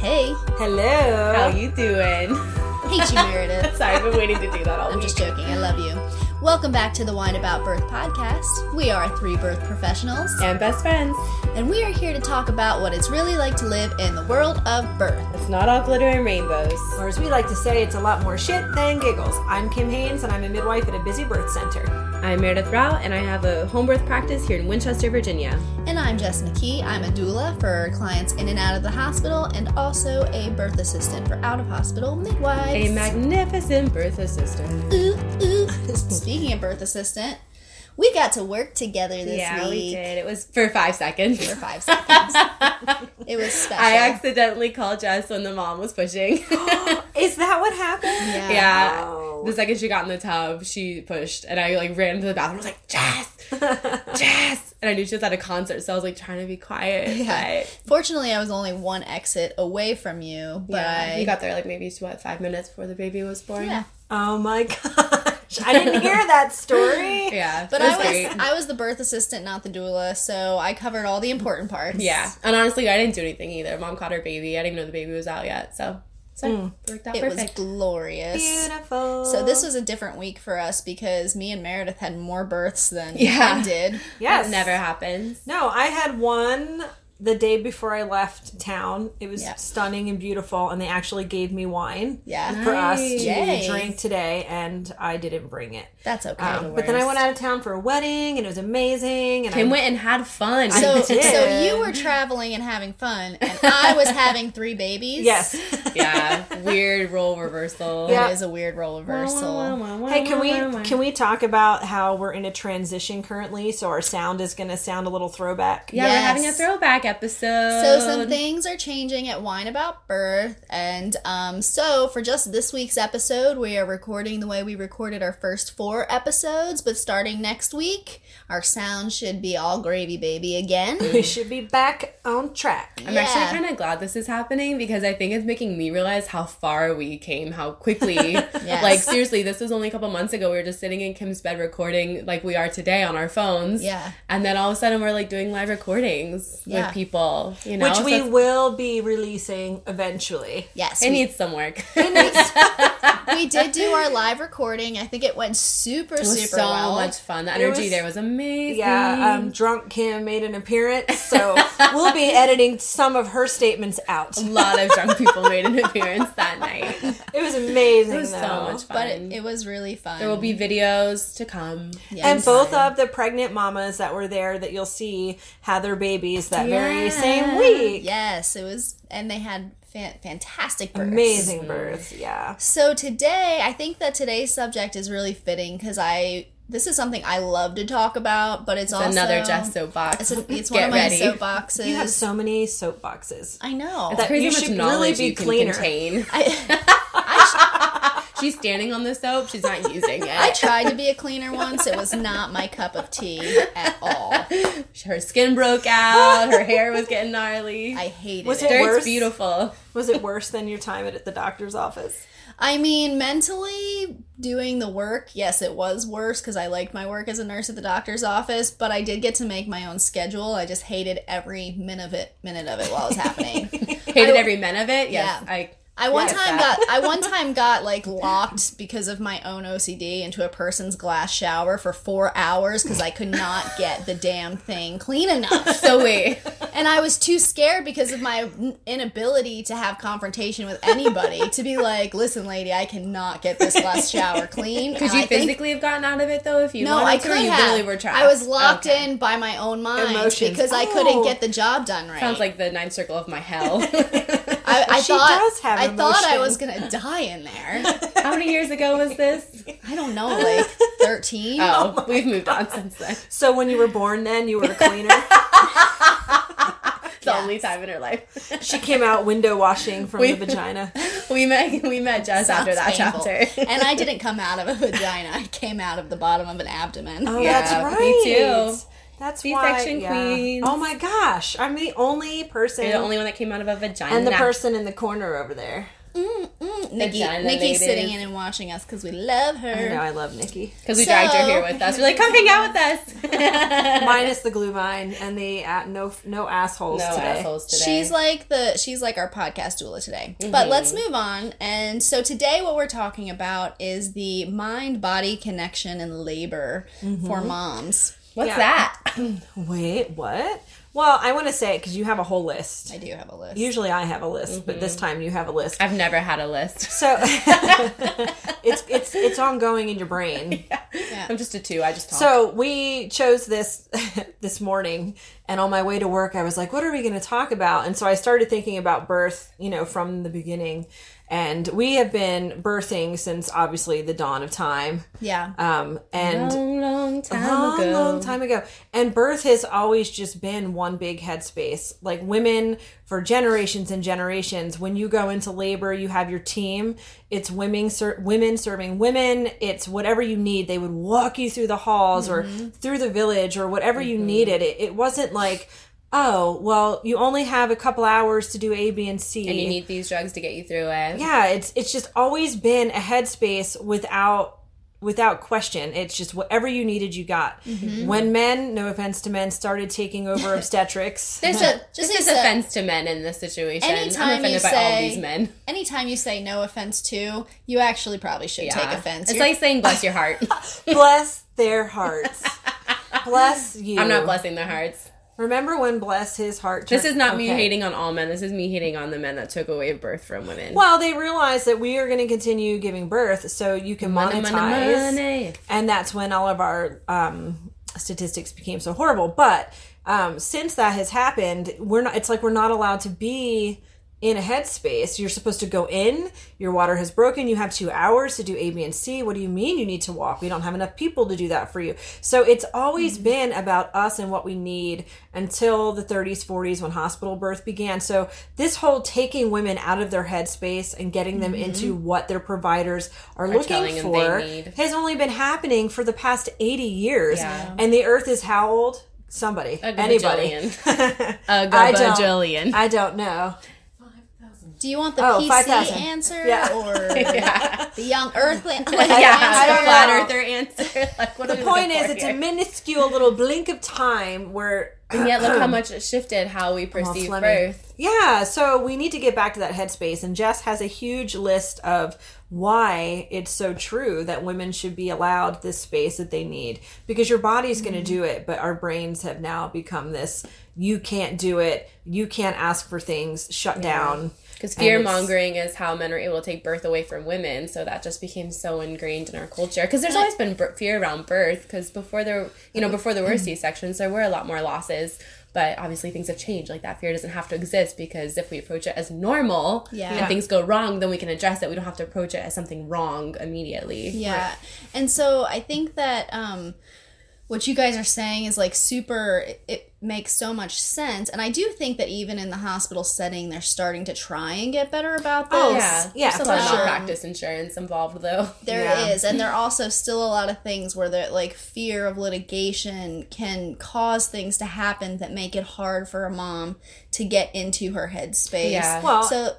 Hey, Hello. How you doing? hate you, Meredith. Sorry, I've been waiting to do that all I'm week. just joking. I love you. Welcome back to the Wine About Birth podcast. We are three birth professionals, and best friends. and we are here to talk about what it's really like to live in the world of birth. It's not all glitter and rainbows. Or as we like to say, it's a lot more shit than giggles. I'm Kim Haynes, and I'm a midwife at a busy birth center. I'm Meredith Rao, and I have a home birth practice here in Winchester, Virginia. And I'm Jess McKee. I'm a doula for clients in and out of the hospital, and also a birth assistant for out of hospital midwives. A magnificent birth assistant. Ooh, ooh. Speaking of birth assistant, we got to work together this yeah, week we did. It was for five seconds. for five seconds. it was special. I accidentally called Jess when the mom was pushing. Is that what happened? Yeah. yeah. The second she got in the tub, she pushed, and I like ran into the bathroom. I was like, Jess, Jess, and I knew she was at a concert, so I was like trying to be quiet. Yeah. But Fortunately, I was only one exit away from you, but yeah, you got there like maybe what five minutes before the baby was born. yeah. Oh my gosh. I didn't hear that story. Yeah, But it I was great. I was the birth assistant, not the doula, so I covered all the important parts. Yeah, and honestly, I didn't do anything either. Mom caught her baby. I didn't even know the baby was out yet, so so hmm. it worked out it was glorious. Beautiful. So this was a different week for us because me and Meredith had more births than Yeah. Kim did. yes. That never happens. No, I had one the day before I left town. It was Yeah. stunning and beautiful, and they actually gave me wine Yeah, for us to Yay. drink today, and I didn't bring it. that's okay. Um, but then I went out of town for a wedding, and it was amazing. And Kim I, went and had fun. So, did. so you were traveling and having fun, and I was having three babies. yes. yeah, weird role reversal. it Yeah. is a weird role reversal. Hey, can we can we talk about how we're in a transition currently? So our sound is going to sound a little throwback. Yeah, we're having a throwback episode. So some things are changing at Wine About Birth, and um, so for just this week's episode, we are recording the way we recorded our first four episodes. But starting next week, our sound should be all gravy, baby, again. We should be back on track. I'm Yeah. actually kind of glad this is happening because I think it's making me realize how far we came, how quickly. Like seriously, this was only a couple months ago. We were just sitting in Kim's bed recording like we are today on our phones. Yeah. And then all of a sudden we're like doing live recordings Yeah. with people. You know, Which we it's- will be releasing eventually. Yes, it we, needs some work. we did do our live recording. I think it went super, It was super so well. much fun. The energy was- there was amazing. Yeah, um, drunk Kim made an appearance, so we'll be editing some of her statements out. a lot of drunk people made an appearance that night. It was amazing, It was though. so much fun. But it, it was really fun. there will be videos to come. Yes. And both of the pregnant mamas that were there that you'll see had their babies that very Yeah. same week. Yes, it was, and they had fan- fantastic births. Amazing births, yeah. So today, I think that today's subject is really fitting because I this is something I love to talk about, but it's, also Another Jess soapbox. It's, a, it's one Get of my ready. soapboxes. You have so many soapboxes. I know. It's crazy you much should knowledge really be you can cleaner. contain. I, She's standing on the soap. She's not using it. I tried to be a cleaner once. It was not my cup of tea at all. Her skin broke out. Her hair was getting gnarly. I hated Was it. it worse? beautiful. Was it worse than your time at the doctor's office? I mean, mentally doing the work, yes, it was worse because I liked my work as a nurse at the doctor's office, but I did get to make my own schedule. I just hated every minute of it, minute of it while it was happening. Hated every minute of it. Yes, Yeah. I. I one Yes, time that. got I one time got like locked because of my own OCD into a person's glass shower for four hours because I could not get the damn thing clean enough. So we And I was too scared because of my inability to have confrontation with anybody to be like, listen, lady, I cannot get this glass shower clean. could And you I think- physically have gotten out of it though if you no, I to, could you have. were trapped? I was locked Okay. in by my own mind Emotions. because I Oh. couldn't get the job done right. Sounds like the ninth circle of my hell. I, I She thought does have I thought I was gonna die in there. How many years ago was this? I don't know, like thirteen. Oh, oh we've moved on since then. So when you were born, then you were a cleaner. It's the only time in her life. she came out window washing from We- the vagina. We met. We met Jess after that painful. chapter. and I didn't come out of a vagina. I came out of the bottom of an abdomen. Oh, Yeah, that's right. me too. That's C-section why, yeah. Oh my gosh, I'm the only person You're the only one that came out of a vagina. and the person in the corner over there. mm, mm. Nikki, Nikki's ladies. sitting in and watching us because we love her. I know I love Nikki. Because we dragged her here with us. We're like, come hang out with us. Minus the glue vine and the uh, no no assholes no today. assholes today. She's like the she's like our podcast doula today. Mm-hmm. But let's move on. And so today what we're talking about is the mind body connection and labor Mm-hmm. for moms. What's Yeah. that? Wait, what? Well, I want to say it because you have a whole list. I do have a list. Usually I have a list, but this mm-hmm. time you have a list. I've never had a list. So it's it's it's ongoing in your brain. I'm just a two. I just talk. So we chose this this morning, and on my way to work, I was like, "What are we going to talk about?" And so I started thinking about birth, you know, from the beginning. And we have been birthing since obviously the dawn of time. yeah. Um, and long, long time long, ago. long time ago. And birth has always just been one big headspace. Like women for generations and generations, when you go into labor, you have your team. It's women, ser- women serving women. It's whatever you need. They would walk you through the halls or through the village or whatever you needed. It, it wasn't like, oh, well, you only have a couple hours to do A, B, and C. And you need these drugs to get you through it. yeah, it's it's just always been a headspace without without question. It's just whatever you needed, you got. Mm-hmm. When men, no offense to men, started taking over obstetrics. There's a just This need is to- offense to men in this situation. Anytime I'm offended you by all say- these men. anytime you say no offense to, you actually probably should take offense. It's You're- like saying bless your heart. bless their hearts. bless you. I'm not blessing their hearts. Remember when bless his heart? This is not me hating on all men. This is me hating on the men that took away birth from women. Well, they realized that we are going to continue giving birth, so you can Money, monetize. money, money. and that's when all of our um, statistics became so horrible. But um, since that has happened, we're not. It's like we're not allowed to be in a headspace. You're supposed to go in. Your water has broken. You have two hours to do A, B, and C. What do you mean you need to walk? We don't have enough people to do that for you. So it's always mm. been about us and what we need until the 30s, 40s when hospital birth began. So this whole taking women out of their headspace and getting them mm-hmm. into what their providers are, looking them they for has only been happening for the past 80 years. Yeah. And the earth is how old? Somebody. A Anybody. A gajillion. I don't know. Do you want the Oh, PC 5,000. answer Yeah. or Yeah. the young earthling? yeah, I don't flat know. earther answer. Like, The point is, for it's a minuscule little blink of time where. And yet, look how much it shifted how we perceive Fleming. birth. Yeah, so we need to get back to that headspace. And Jess has a huge list of why it's so true that women should be allowed this space that they need. Because your body's going to mm-hmm. do it, but our brains have now become this you can't do it, you can't ask for things, shut down. Because fear mongering is how men are able to take birth away from women. So that just became so ingrained in our culture. Because there's always been fear around birth. Because before there, you know, before there were C sections, there were a lot more losses. But obviously things have changed. Like that fear doesn't have to exist because if we approach it as normal Yeah. and things go wrong, then we can address it. We don't have to approach it as something wrong immediately. Yeah. And so I think that um what you guys are saying is like super it makes so much sense and I do think that even in the hospital setting they're starting to try and get better about oh, this. Oh, Yeah, Yeah, There's a lot of sure. malpractice insurance involved, though. There is, Yeah. and there are also still a lot of things where the like fear of litigation can cause things to happen that make it hard for a mom to get into her headspace. Yeah. Well, so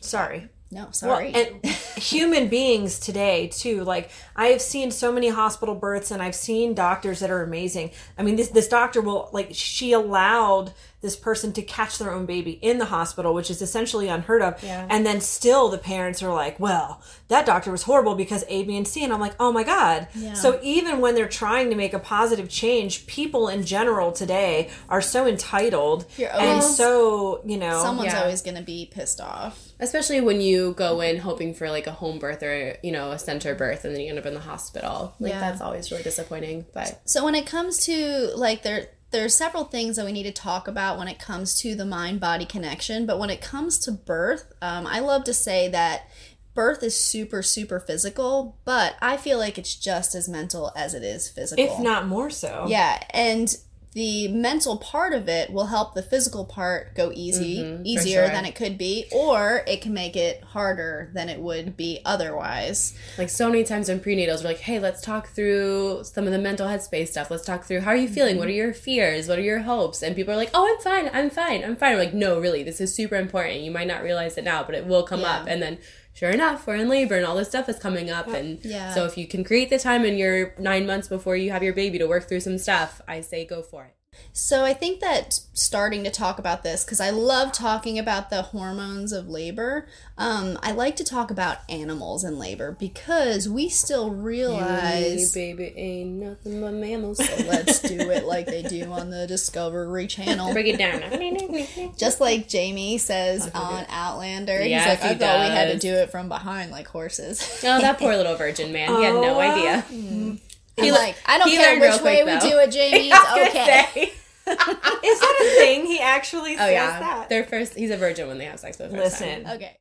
Sorry. No, Well, sorry. and human beings today too. Like I have seen so many hospital births, and I've seen doctors that are amazing. I mean, this this doctor will like she allowed this person to catch their own baby in the hospital, which is essentially unheard of. Yeah. And then still the parents are like, "Well, that doctor was horrible because A, B, and C." And I'm like, "Oh my god!" Yeah. So even when they're trying to make a positive change, people in general today are so entitled You're and so you know. Someone's Yeah. always going to be pissed off. Especially when you go in hoping for like a home birth or you know a center birth, and then you end up in the hospital. Like Yeah. that's always really disappointing. But So when it comes to like there there are several things that we need to talk about when it comes to the mind body connection, but when it comes to birth, um, I love to say that birth is super super physical, but I feel like it's just as mental as it is physical. if not more so. Yeah, and the mental part of it will help the physical part go easy Mhm, easier sure. than it could be or it can make it harder than it would be otherwise Like so many times in prenatals, we're like, hey, let's talk through some of the mental headspace stuff. Let's talk through how are you feeling? What are your fears? What are your hopes? And people are like, oh, I'm fine. I'm fine. I'm fine. We're like, no, really, this is super important. You might not realize it now, but it will come Yeah. up. And then sure enough, we're in labor and all this stuff is coming up. And Yeah. so if you can create the time in your nine months before you have your baby to work through some stuff, I say go for it. So I think that starting to talk about this because I love talking about the hormones of labor. Um, I like to talk about animals in labor because we still realize. baby ain't nothing but mammals. So let's do it like they do on the Discovery Channel. Break it down. Just like Jamie says on Outlander, Yes, he's like, I he thought we had to do it from behind like horses. oh, that poor little virgin man. He had no Oh, uh, idea. He's like, I don't he care which way quick, we do it, Jamie. It's okay. say. Is that a thing? He actually Oh yeah, that. their first. He's a virgin when they have sex for the first Listen. time. Okay.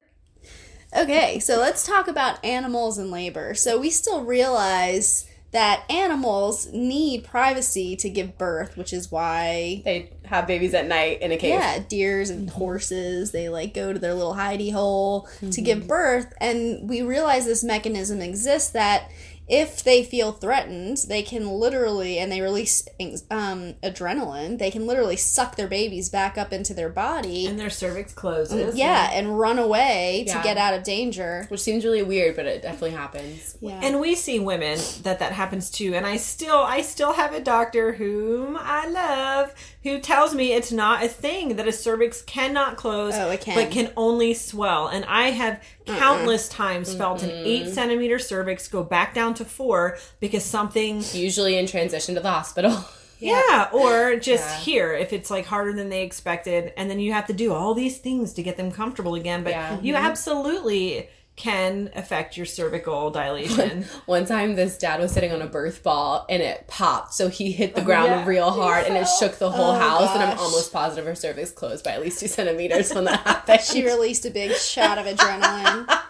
Okay, so let's talk about animals and labor. So we still realize that animals need privacy to give birth, which is why They have babies at night in a cave. yeah, deers and horses, they like go to their little hidey hole to give mm-hmm. birth and we realize this mechanism exists that if they feel threatened, they can literally, and they release um, adrenaline, they can literally suck their babies back up into their body. and their cervix closes. yeah, and run away Yeah. to get out of danger. Which seems really weird, but it definitely happens. Yeah. And we see women that that happens to, and I still, I still have a doctor whom I love who tells me it's not a thing that a cervix cannot close, Oh, it can. but can only swell. And I have countless times felt an eight centimeter cervix go back down to four because something Usually in transition to the hospital. Yeah, or just Yeah. here if it's like harder than they expected, and then you have to do all these things to get them comfortable again. But Yeah. you mm-hmm. absolutely can affect your cervical dilation. One time, this dad was sitting on a birth ball and it popped, so he hit the oh, ground yeah. real hard and it shook the whole Oh, house. And I'm almost positive her cervix closed by at least two centimeters when that happened. she released a big shot of adrenaline.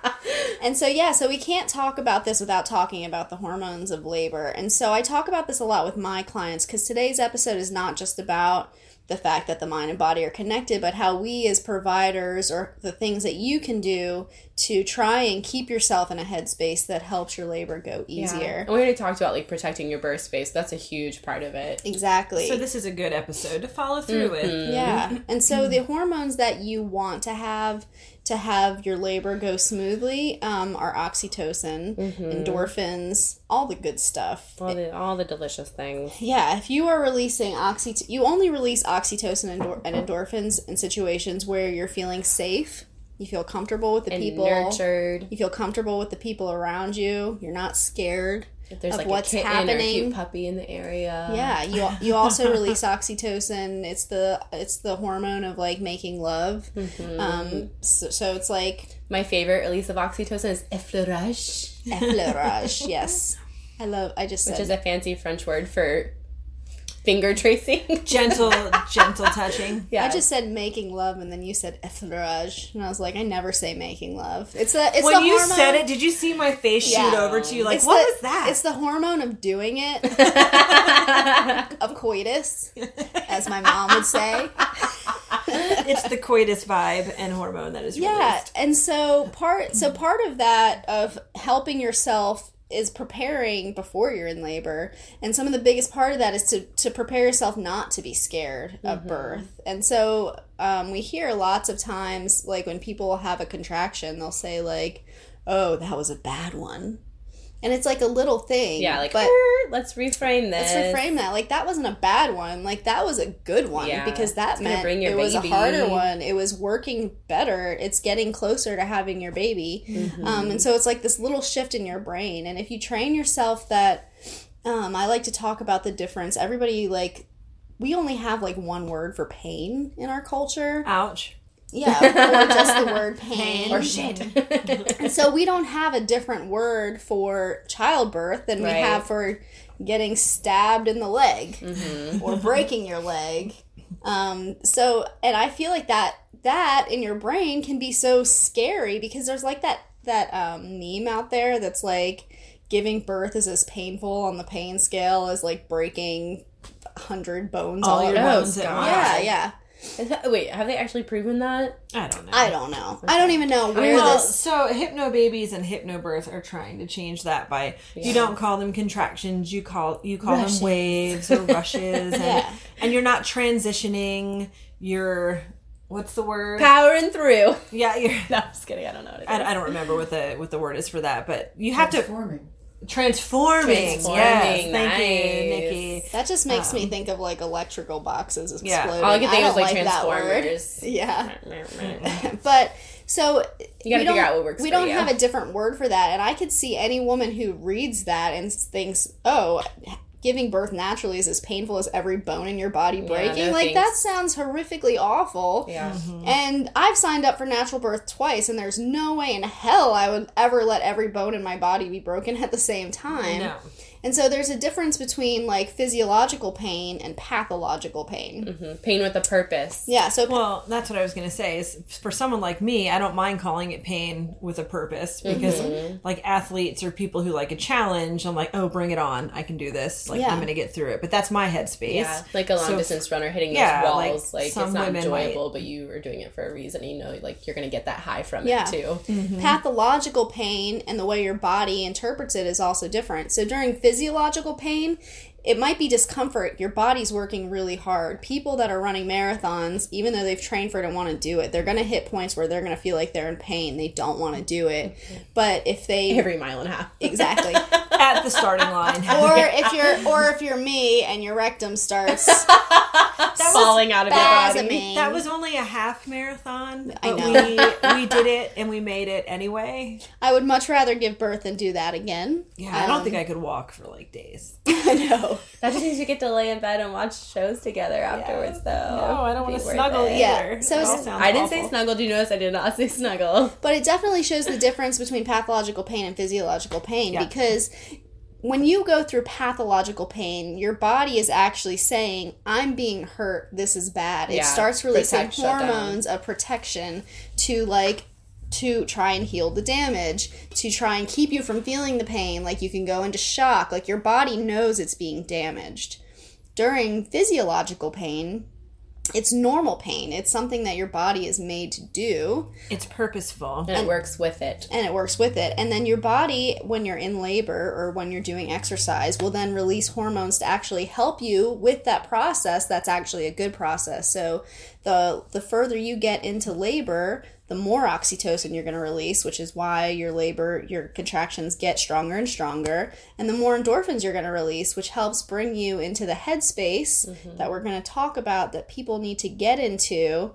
And so, yeah, so we can't talk about this without talking about the hormones of labor. And so I talk about this a lot with my clients because today's episode is not just about the fact that the mind and body are connected, but how we as providers or the things that you can do to try and keep yourself in a headspace that helps your labor go Yeah. easier. And we already talked about like protecting your birth space. That's a huge part of it. Exactly. so this is a good episode to follow through with. Mm-hmm. Yeah. And so the hormones that you want to have to have your labor go smoothly um, are oxytocin, endorphins, all the good stuff. All the all the delicious things. Yeah, if you are releasing oxyt, you only release oxytocin and, endor- and endorphins in situations where you're feeling safe, you feel comfortable with the And people, nurtured. you feel comfortable with the people around you, you're not scared. If there's like what's a kitten or a happening. cute puppy in the area. Yeah, you you also release oxytocin. It's the it's the hormone of like making love. Mm-hmm. Um, so, so it's like My favorite release of oxytocin is effleurage, effleurage. yes, I love. I just which said is a fancy French word for finger tracing. Gentle, gentle touching. yeah. I just said making love, and then you said effleurage, and I was like, I never say making love. It's the it's When the you hormone. said it, did you see my face shoot over to you? Like, it's what the, was that? It's the hormone of doing it, of coitus, as my mom would say. it's the coitus vibe and hormone that is Yeah, and so part so part of that of helping yourself is preparing before you're in labor. And some of the biggest part of that is to to prepare yourself not to be scared of birth. And so um, we hear lots of times like when people have a contraction they'll say like oh that was a bad one and it's like a little thing yeah, like but "Er, let's reframe this. Let's reframe that. Like that wasn't a bad one. Like that was a good one Yeah, because that meant it was a harder one. It was working better. It's getting closer to having your baby. Mm-hmm. Um, and so it's like this little shift in your brain. And if you train yourself that, um, I like to talk about the difference. Everybody like we only have like one word for pain in our culture. Ouch. Yeah, or just the word pain. or shit. And so we don't have a different word for childbirth than we have for getting stabbed in the leg Mm-hmm. or breaking your leg. Um, so, and I feel like that that in your brain can be so scary because there's like that that um, meme out there that's like giving birth is as painful on the pain scale as like breaking hundred bones All all, your at bones at Yeah, yeah. Is that- wait, have they actually proven that? I don't know. I don't know. I don't even know where well, this. so hypnobabies and hypnobirth are trying to change that by you don't call them contractions, you call you call Rushes. them waves or rushes, and, Yeah. and you're not transitioning. You're what's the word? Powering through. yeah, you're. No, I'm just kidding. I don't know what it is. I, I don't remember what the what the word is for that, but you have to Forming. Transforming. Transforming, Yes, thank nice. you, Nikki. That just makes me think of like electrical boxes Um, Yeah. exploding. All I can think I of don't is like that word. Transformers. Yeah. but so You gotta we figure don't- out what works We for don't you. have a different word for that, and I could see any woman who reads that and thinks, "Oh, giving birth naturally is as painful as every bone in your body breaking." no like that sounds horrifically awful. Yeah. Mm-hmm. And I've signed up for natural birth twice, and there's no way in hell I would ever let every bone in my body be broken at the same time. No. And so there's a difference between like physiological pain and pathological pain. Mhm. Pain with a purpose. Yeah, so Well, that's what I was going to say. Is for someone like me, I don't mind calling it pain with a purpose because, like athletes or people who like a challenge, I'm like, oh, bring it on! I can do this. Like Yeah. I'm going to get through it. But that's my headspace. Yeah, like a long So- distance runner hitting yeah, those like, walls. Like, some it's not women might- enjoyable, but you are doing it for a reason. You know, like you're gonna get that high from Yeah. it too. Mm-hmm. pathological pain and the way your body interprets it is also different. So during physiological pain, it might be discomfort. Your body's working really hard. People that are running marathons, even though they've trained for it and want to do it, they're going to hit points where they're going to feel like they're in pain. They don't want to do it. But if they Every mile and a half. exactly, At the starting line. or if you're or if you're me and your rectum starts falling out of your body. That was only a half marathon, I but know. we we did it and we made it anyway. I would much rather give birth than do that again. Yeah, I don't Um, think I could walk for like days. I know. That just means you get to lay in bed and watch shows together afterwards, though. No, I don't want to snuggle it. either. Yeah, so That it's- I didn't say awful. snuggle. Do you notice I did not say snuggle? But it definitely shows the difference between pathological pain and physiological pain Yeah. because when you go through pathological pain, your body is actually saying, I'm being hurt, this is bad. It Yeah, starts releasing protect, hormones of protection to like to try and heal the damage, to try and keep you from feeling the pain, like you can go into shock, like your body knows it's being damaged. During physiological pain, it's normal pain. It's something that your body is made to do It's purposeful. And it works with it. and it works with it. And then your body, when you're in labor or when you're doing exercise, will then release hormones to actually help you with that process. That's actually a good process. So the the further you get into labor, the more oxytocin you're going to release, which is why your labor, your contractions get stronger and stronger, and the more endorphins you're going to release, which helps bring you into the headspace that we're going to talk about that people need to get into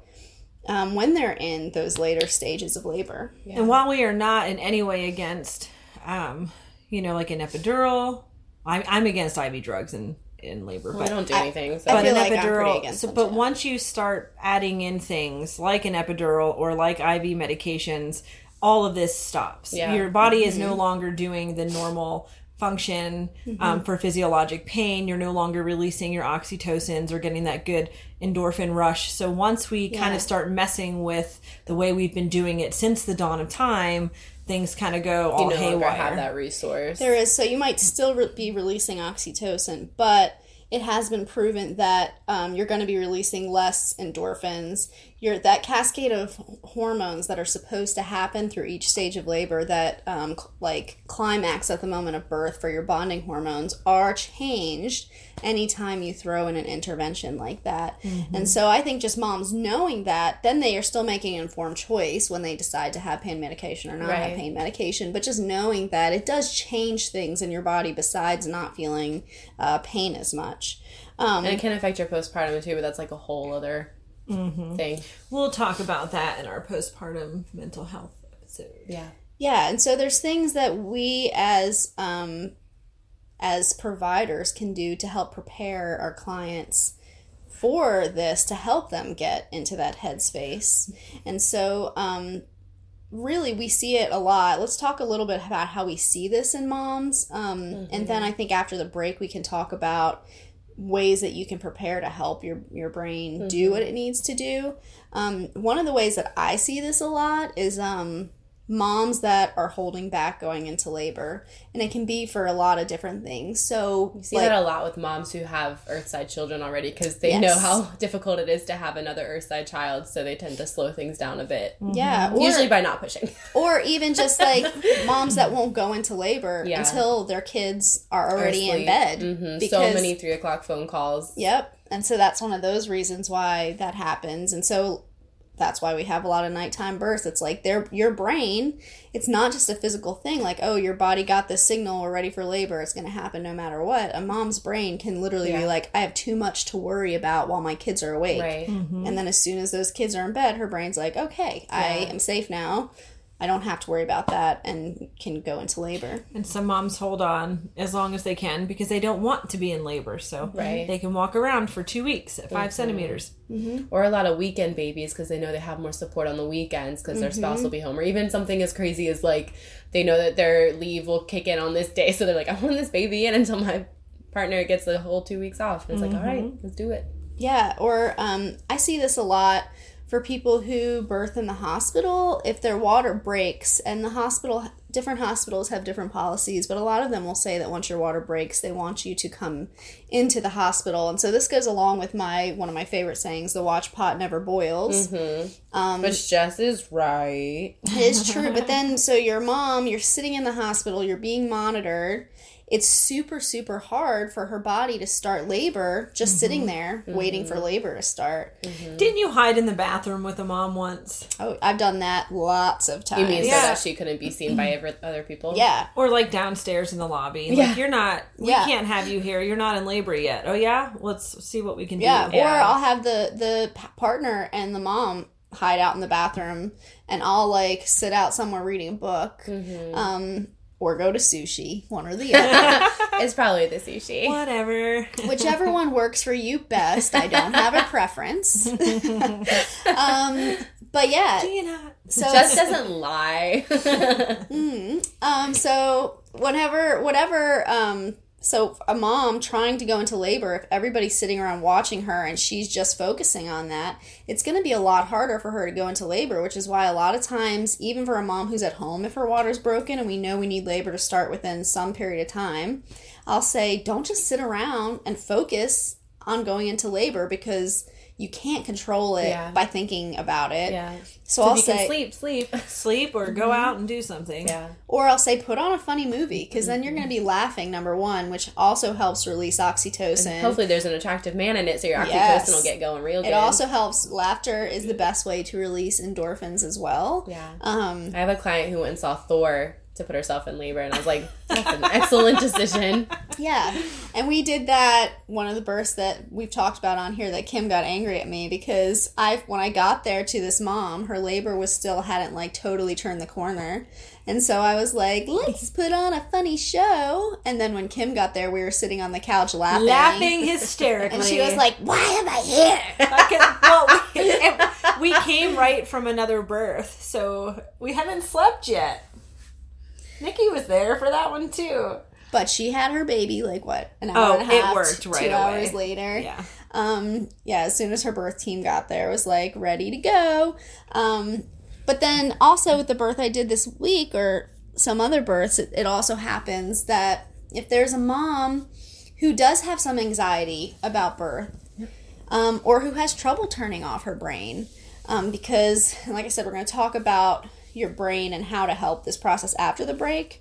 um, when they're in those later stages of labor. And while we are not in any way against, um, you know, like an epidural, I'm, I'm against IV drugs in, in labor. We but I don't do I- anything. So. I but feel an like I'm epidural. So, but too. once you start adding in things like an epidural or like IV medications, all of this stops. Yeah. Your body is Mm-hmm. no longer doing the normal function um, for physiologic pain. You're no longer releasing your oxytocins or getting that good endorphin rush. So once we kind of start messing with the way we've been doing it since the dawn of time, things kind of go all you no haywire. have that resource. There is so you might still re- be releasing oxytocin, but it has been proven that um, you're going to be releasing less endorphins. Your that cascade of hormones that are supposed to happen through each stage of labor, that um, cl- like climax at the moment of birth for your bonding hormones, are changed anytime you throw in an intervention like that. And so I think just moms knowing that, then they are still making an informed choice when they decide to have pain medication or not have pain medication. But just knowing that it does change things in your body besides not feeling uh, pain as much. Um, and it can affect your postpartum too, but that's like a whole other Mm-hmm. thing. We'll talk about that in our postpartum mental health episode. Yeah. Yeah, and so there's things that we as um, as providers can do to help prepare our clients for this to help them get into that headspace. And so um, really we see it a lot. Let's talk a little bit about how we see this in moms. Um, and then I think after the break we can talk about ways that you can prepare to help your your brain do what it needs to do. Um, one of the ways that I see this a lot is um, moms that are holding back going into labor, and it can be for a lot of different things. So, You see that a lot with moms who have Earthside children already because they know how difficult it is to have another Earthside child, so they tend to slow things down a bit. yeah, or, Usually by not pushing. or even just like moms that won't go into labor Yeah. until their kids are already in Asleep. bed. Mhm. So many three o'clock phone calls. Yep. And so that's one of those reasons why that happens. And so that's why we have a lot of nighttime births. It's like their your brain, it's not just a physical thing like, oh, your body got the signal, we're ready for labor, it's going to happen no matter what. A mom's brain can literally be like, I have too much to worry about while my kids are awake. Right. Mm-hmm. And then as soon as those kids are in bed, her brain's like, okay, I am safe now. I don't have to worry about that and can go into labor. And some moms hold on as long as they can because they don't want to be in labor. So Right. they can walk around for two weeks at 5 mm-hmm. centimeters. Mm-hmm. Or a lot of weekend babies because they know they have more support on the weekends because their spouse will mm-hmm. be home. Or even something as crazy as like they know that their leave will kick in on this day. So they're like, I want this baby in until my partner gets the whole two weeks off. And it's like, all right, let's do it. Yeah, or um, I see this a lot for people who birth in the hospital. If their water breaks, and the hospital, different hospitals have different policies, but a lot of them will say that once your water breaks, they want you to come into the hospital. And so this goes along with my one of my favorite sayings: "The watch pot never boils." Mm-hmm. Um, Which Jess is right. it is true. But then, so your mom, you're sitting in the hospital, you're being monitored. It's super, super hard for her body to start labor just mm-hmm. sitting there waiting for mm-hmm. labor to start. Didn't you hide in the bathroom with a mom once? Oh, I've done that lots of times. You mean Yeah. so that she couldn't be seen by other people? yeah. Or like downstairs in the lobby. Yeah. Like you're not we Yeah. can't have you here. You're not in labor yet. Oh yeah? Let's see what we can Yeah, do. or I'll have the the partner and the mom hide out in the bathroom, and I'll like sit out somewhere reading a book, Mm-hmm. um, or go to sushi, one or the other, It's probably the sushi. Whatever. whichever one works for you best. I don't have a preference. um, but yeah, Do you not? so just doesn't lie. Um, so whenever, whatever, um, so a mom trying to go into labor, if everybody's sitting around watching her and she's just focusing on that, it's going to be a lot harder for her to go into labor, which is why a lot of times, even for a mom who's at home, if her water's broken and we know we need labor to start within some period of time, I'll say, don't just sit around and focus on going into labor because you can't control it Yeah. by thinking about it. yeah. So, So I'll you say, can sleep, sleep. Sleep or go out and do something. Yeah. Or I'll say put on a funny movie because then you're going to be laughing, number one, which also helps release oxytocin. Hopefully there's an attractive man in it so your oxytocin Yes. will get going real good. it also helps. Laughter is the best way to release endorphins as well. Yeah. Um, I have a client who went and saw Thor to put herself in labor and I was like, that's an excellent decision. yeah. And we did that one of the births that we've talked about on here that Kim got angry at me because I when I got there to this mom, her labor was still hadn't like totally turned the corner. And so I was like, let's put on a funny show. And then when Kim got there, we were sitting on the couch laughing. Laughing hysterically. And she was like, why am I here? Well, we, we came right from another birth, so we haven't slept yet. Nikki was there for that one too. But she had her baby like what an hour Oh, and a half, it worked two right hours away. later. Yeah. Um, yeah, as soon as her birth team got there, it was like ready to go. Um, but then also with the birth I did this week or some other births, it, it also happens that if there's a mom who does have some anxiety about birth, um, or who has trouble turning off her brain, um, because like I said, we're going to talk about your brain and how to help this process after the break.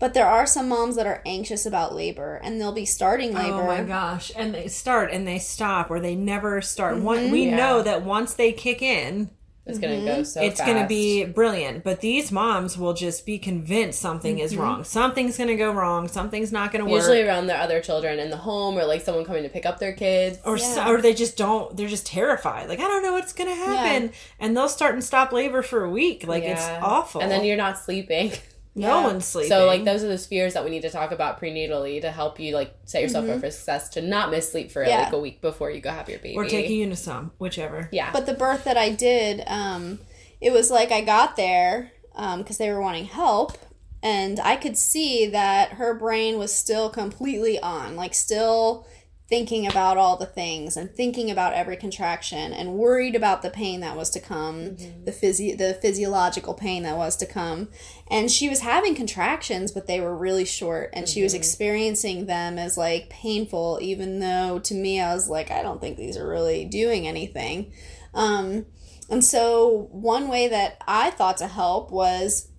But there are some moms that are anxious about labor and they'll be starting labor. Oh my gosh! And they start and they stop, or they never start. One, we mm-hmm. Yeah. know that once they kick in, It's gonna Mm-hmm. go so it's fast. going to be brilliant. But these moms will just be convinced something is wrong. Something's going to go wrong. Something's not going to work. usually around their other children in the home or like someone coming to pick up their kids. or Yeah. so, or they just don't. They're just terrified. Like I don't know what's going to happen, and they'll start and stop labor for a week. Like it's awful. And then you're not sleeping. no Yeah. one's sleeping. So like those are those fears that we need to talk about prenatally to help you like set yourself up for success to not miss sleep for Mm-hmm. Yeah. like a week before you go have your baby. or take a Unisom, whichever. Yeah. But the birth that I did, um, it was like I got there because they were wanting help, and I could see that her brain was still completely on, like still thinking about all the things and thinking about every contraction and worried about the pain that was to come, the physio- the physiological pain that was to come. And she was having contractions, but they were really short and she was experiencing them as like painful even though to me I was like I don't think these are really doing anything. Um and so one way that I thought to help was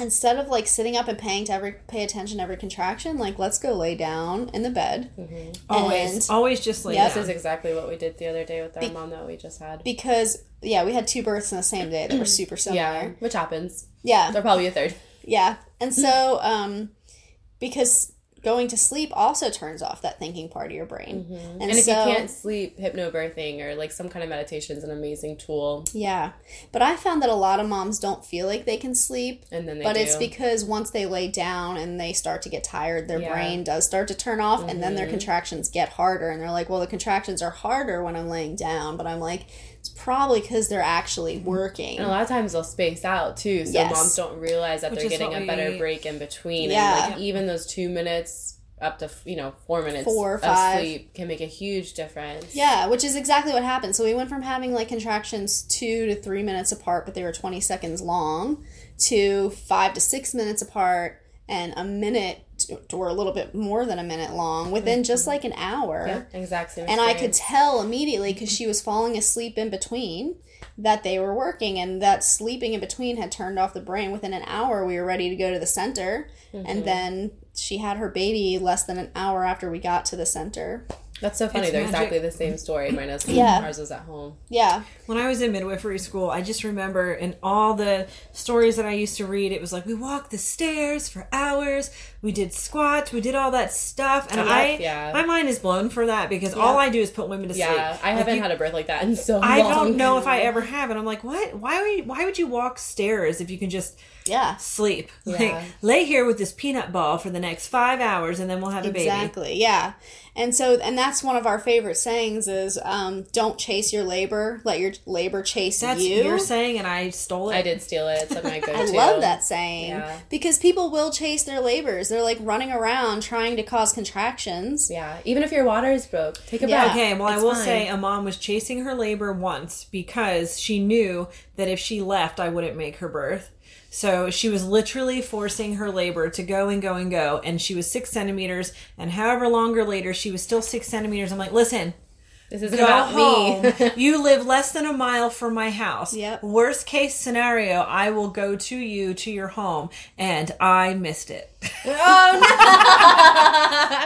instead of like sitting up and paying to every pay attention to every contraction, like let's go lay down in the bed. Always, And- always just like Yep. that. This is exactly what we did the other day with our mom that we just had. because yeah, we had two births in the same day that were super similar. Yeah, which happens. Yeah. They're probably a third. Yeah. And so um because going to sleep also turns off that thinking part of your brain. And, And if so you can't sleep, hypnobirthing or like some kind of meditation is an amazing tool. yeah. But I found that a lot of moms don't feel like they can sleep. And then they but do. it's because once they lay down and they start to get tired, their Yeah. Mm-hmm. brain does start to turn off, and then their contractions get harder. And they're like, "Well, the contractions are harder when I'm laying down," but I'm like, "It's probably because they're actually working." And a lot of times they'll space out too, so Yes. moms don't realize that Which they're getting what a better break in between. Yeah. And like even those two minutes up to you know four minutes Four or of five. sleep can make a huge difference. Yeah, which is exactly what happened. So we went from having like contractions two to three minutes apart, but they were 20 seconds long, to five to six minutes apart and a minute to, or a little bit more than a minute long within just like an hour. Yeah, exact same. And I could tell immediately because she was falling asleep in between that they were working and that sleeping in between had turned off the brain. Within an hour, we were ready to go to the center. Mm-hmm. And then she had her baby less than an hour after we got to the center. That's so funny. It's They're magic. exactly the same story. Mine is Yeah. ours was at home. Yeah. When I was in midwifery school, I just remember in all the stories that I used to read, it was like we walked the stairs for hours, we did squats, we did all that stuff, and Yep, I, yeah. my mind is blown for that because all I do is put women to sleep. Yeah, I Like, haven't you- had a birth like that in so long. I don't know if I ever have, and I'm like, what? Why would you, why would you walk stairs if you can just Yeah. sleep? Yeah. Like lay here with this peanut ball for the next five hours, and then we'll have a baby. Exactly. Yeah. And so, and that's one of our favorite sayings is, um, "Don't chase your labor; let your labor chase you. That's you." your saying, and I stole it. I did steal it. It's my go-to. I love that saying Yeah. because people will chase their labors. They're like running around trying to cause contractions. Yeah, even if your water is broke, take a Yeah. breath. Okay, well, I will fine. say a mom was chasing her labor once because she knew that if she left, I wouldn't make her birth. So she was literally forcing her labor to go and go and go, and she was six centimeters. And however longer later, she was still six centimeters. I'm like, listen, this isn't go about home. me. you live less than a mile from my house. Yep. Worst case scenario, I will go to you to your home, and I missed it. oh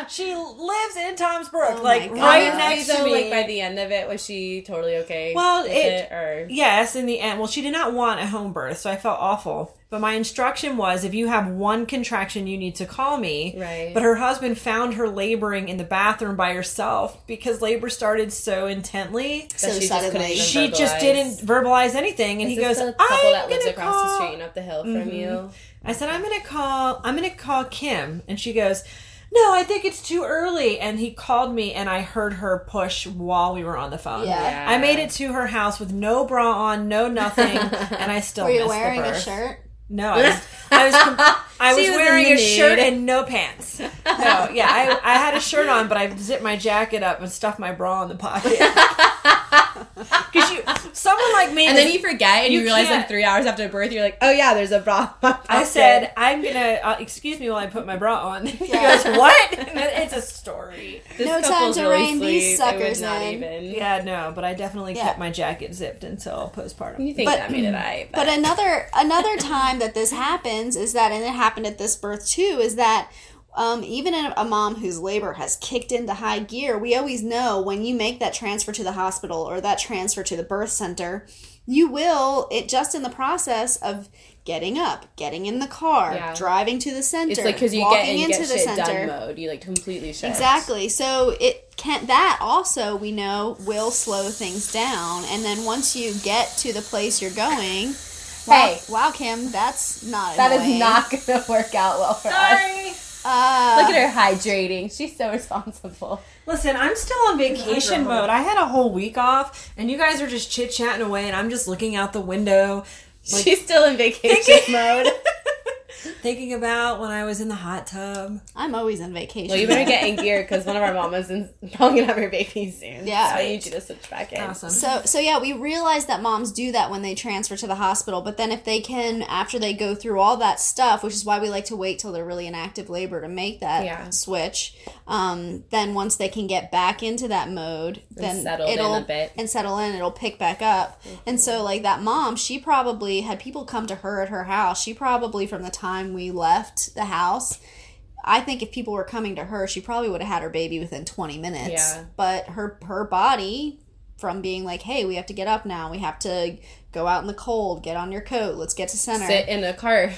no! she lives in Toms Brook, Oh like right next to me. like by the end of it, was she totally okay? Well, it- it, or Yes, in the end. Well, she did not want a home birth, so I felt awful. But my instruction was if you have one contraction, you need to call me. Right. But her husband found her laboring in the bathroom by herself because labor started so intently. So she just couldn't suddenly- even She just didn't verbalize anything. And Is he this goes, the couple I'm that lives gonna across call. the street and up the hill from mm-hmm. you. I said, I'm going to call, I'm going to call Kim. And she goes, no, I think it's too early. And he called me and I heard her push while we were on the phone. Yeah. Yeah. I made it to her house with no bra on, no nothing, and I still Were you missed wearing the a shirt? No, I was I was, com- I was was wearing a the shirt and no pants. No, yeah, I, I had a shirt on, but I zipped my jacket up and stuffed my bra in the pocket. Because you, someone like me, And then you forget, and you, You realize like three hours after birth, you're like, oh yeah, there's a bra. I said, I'm gonna uh, excuse me while I put my bra on. He goes, what? It's a story. this No time couple's to really rein these sweet. They would suckers not in. even. Yeah, no, but I definitely Yeah. kept my jacket zipped until postpartum. You think But- that made it I? But another another time that this happens is that, and it happened at this birth too, is that um, even in a mom whose labor has kicked into high gear, we always know when you make that transfer to the hospital or that transfer to the birth center, you will it just in the process of getting up, getting in the car, Yeah. driving to the center, it's like because you walking get and into get the shit center. done mode. You like completely shift. Exactly. So it can that also we know will slow things down, and then once you get to the place you're going, Hey. wow, wow Kim, that's not That is annoying. not going to work out well for us. Sorry. Uh, Look at her hydrating. She's so responsible. Listen, I'm still on vacation mode. I had a whole week off, and you guys are just chit chatting away, and I'm just looking out the window. Like, She's still in vacation mode. Thinking about when I was in the hot tub. I'm always on vacation. Well, you better get in gear because one of our mamas is probably gonna have her baby soon. Yeah. so I need you to switch back in. Awesome. So, so yeah, we realize that moms do that when they transfer to the hospital. But then, if they can, after they go through all that stuff, which is why we like to wait till they're really in active labor to make that Yeah. switch. Um, then once they can get back into that mode, then it'll a bit. and settle in, it'll pick back up. And so, like that mom, she probably had people come to her at her house. She probably, from the time we left the house. I think if people were coming to her, she probably would have had her baby within 20 minutes. Yeah. But her her body from being like, "Hey, we have to get up now. We have to go out in the cold. Get on your coat. Let's get to center." Sit in a car.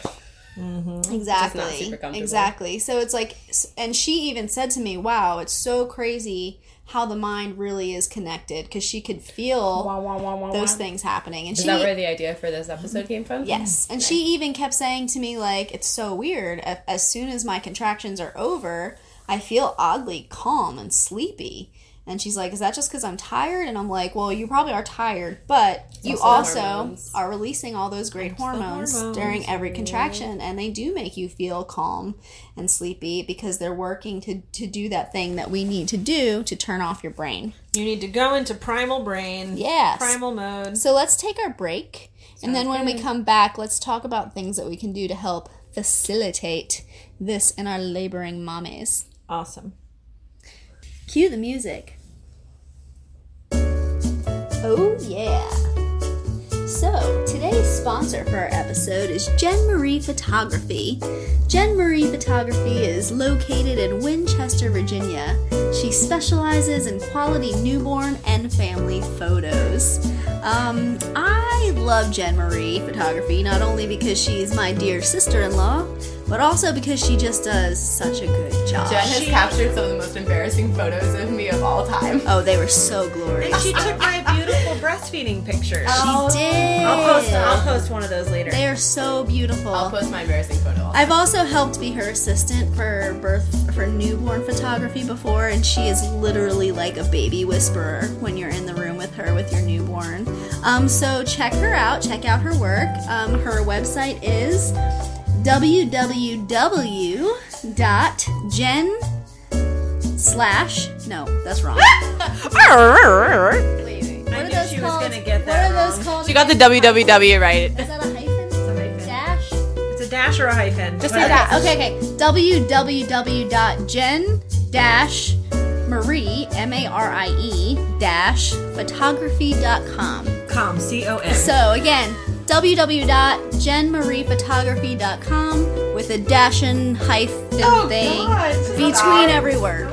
Mm-hmm. exactly. super comfortable. Exactly. So it's like and she even said to me, "Wow, it's so crazy how the mind really is connected because she could feel those things happening." And Is she that where the idea for this episode came from? Yes. And she even kept saying to me, like, it's so weird. As soon as my contractions are over, I feel oddly calm and sleepy. And she's like, is that just because I'm tired? And I'm like, well, you probably are tired, but you also also are releasing all those great hormones, hormones. during every contraction. And they do make you feel calm and sleepy because they're working to, to do that thing that we need to do to turn off your brain. You need to go into primal brain. Yes. Primal mode. So let's take our break. and then when we come back, let's talk about things that we can do to help facilitate this in our laboring mommies. Awesome. Cue the music. Oh, yeah. So, today's sponsor for our episode is Jen Marie Photography. Jen Marie Photography is located in Winchester, Virginia. She specializes in quality newborn and family photos. Um, I love Jen Marie Photography not only because she's my dear sister in law, but also because she just does such a good job. Jen has captured some of the most embarrassing photos of me of all time. Oh, they were so glorious. She took my beautiful breastfeeding pictures. She did. I'll post. I'll post one of those later. They are so beautiful. I'll post my embarrassing photo. also. I've also helped be her assistant for birth for newborn photography before, and she is literally like a baby whisperer when you're in the room with her with your newborn. Um, so check her out. Check out her work. Um, her website is www.jen slash no that's wrong. I What are knew those she was called? gonna get what that are those wrong. called? She got the again? www right. Is that a hyphen? It's a hyphen. Dash? It's a dash or a hyphen. Just What say is that. Okay, okay. www.jen dash Marie M A R I E dash photography.com. Com. C O M. So again, www.jenmariephotography.com with a dash and hyphen thing between every word.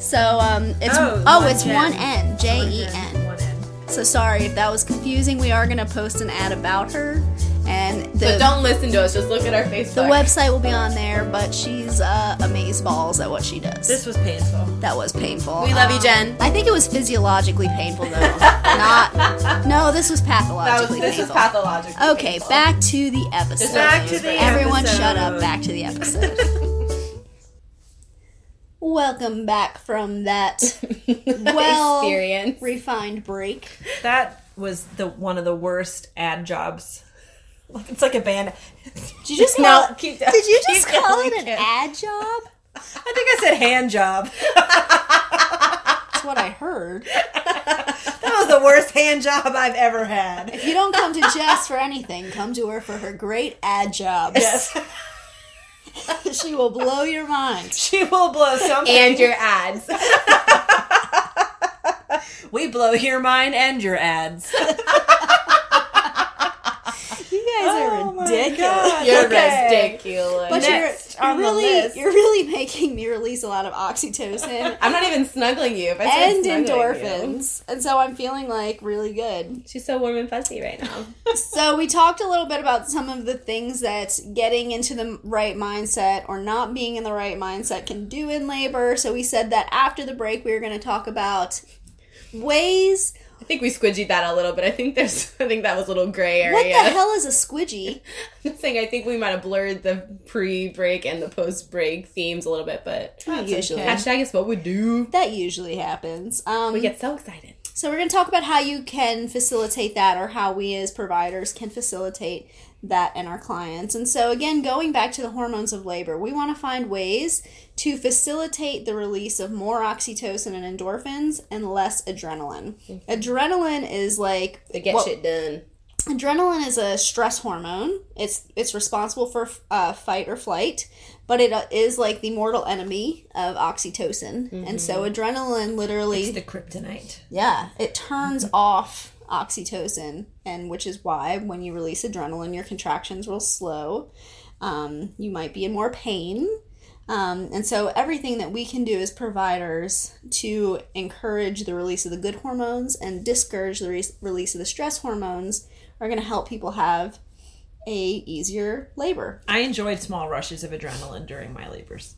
So um, it's Oh, oh, one it's Jen. one N J E N. So sorry if that was confusing. We are gonna post an ad about her, the So don't listen to us. Just look at our Facebook. the website will be on there. But she's uh, amaze balls at what she does. This was painful. that was painful. We love you, Um, Jen. I think it was physiologically painful though. Not no, this was That was, pathologically this is painful. pathological. okay, back to the episode. Back to the episode. Everyone episode. shut up. Back to the episode. Welcome back from that well experience. refined break. That was the one of the worst ad jobs. It's like a band. Did you just No, call, keep- Did you just keep call going, it an kid. ad job? I think I said hand job. That's what I heard. That was the worst hand job I've ever had. If you don't come to Jess for anything, come to her for her great ad jobs. Yes. she will blow your mind. She will blow something. and your ads. we blow your mind and your ads. You guys Oh are ridiculous. You're Okay. ridiculous. But Next you're, you're on the really list. you're really making me release a lot of oxytocin I'm not even snuggling you. If I started and snuggling you. endorphins. And so I'm feeling like really good. She's so warm and fuzzy right now. So we talked a little bit about some of the things that getting into the right mindset or not being in the right mindset can do in labor. So we said that after the break we were going to talk about ways. I think we squidgied that a little bit. I think there's. I think that was a little gray area. What the hell is a squidgy? I'm saying I think we might have blurred the pre-break and the post-break themes a little bit, but That's Usually. okay. hashtag is what we do. That usually happens. Um, We get so excited. So we're going to talk about how you can facilitate that or how we as providers can facilitate that in our clients. And so, again, going back to the hormones of labor, we want to find ways to facilitate the release of more oxytocin and endorphins and less adrenaline. Adrenaline is like it gets what- shit done. Adrenaline is a stress hormone. It's it's responsible for uh, fight or flight, but it uh, like the mortal enemy of oxytocin. And so adrenaline literally It's the kryptonite. yeah, it turns off oxytocin, and which is why when you release adrenaline, your contractions will slow. Um, you might be in more pain. Um, and so, everything that we can do as providers to encourage the release of the good hormones and discourage the re- release of the stress hormones are going to help people have a easier labor. I enjoyed small rushes of adrenaline during my labors.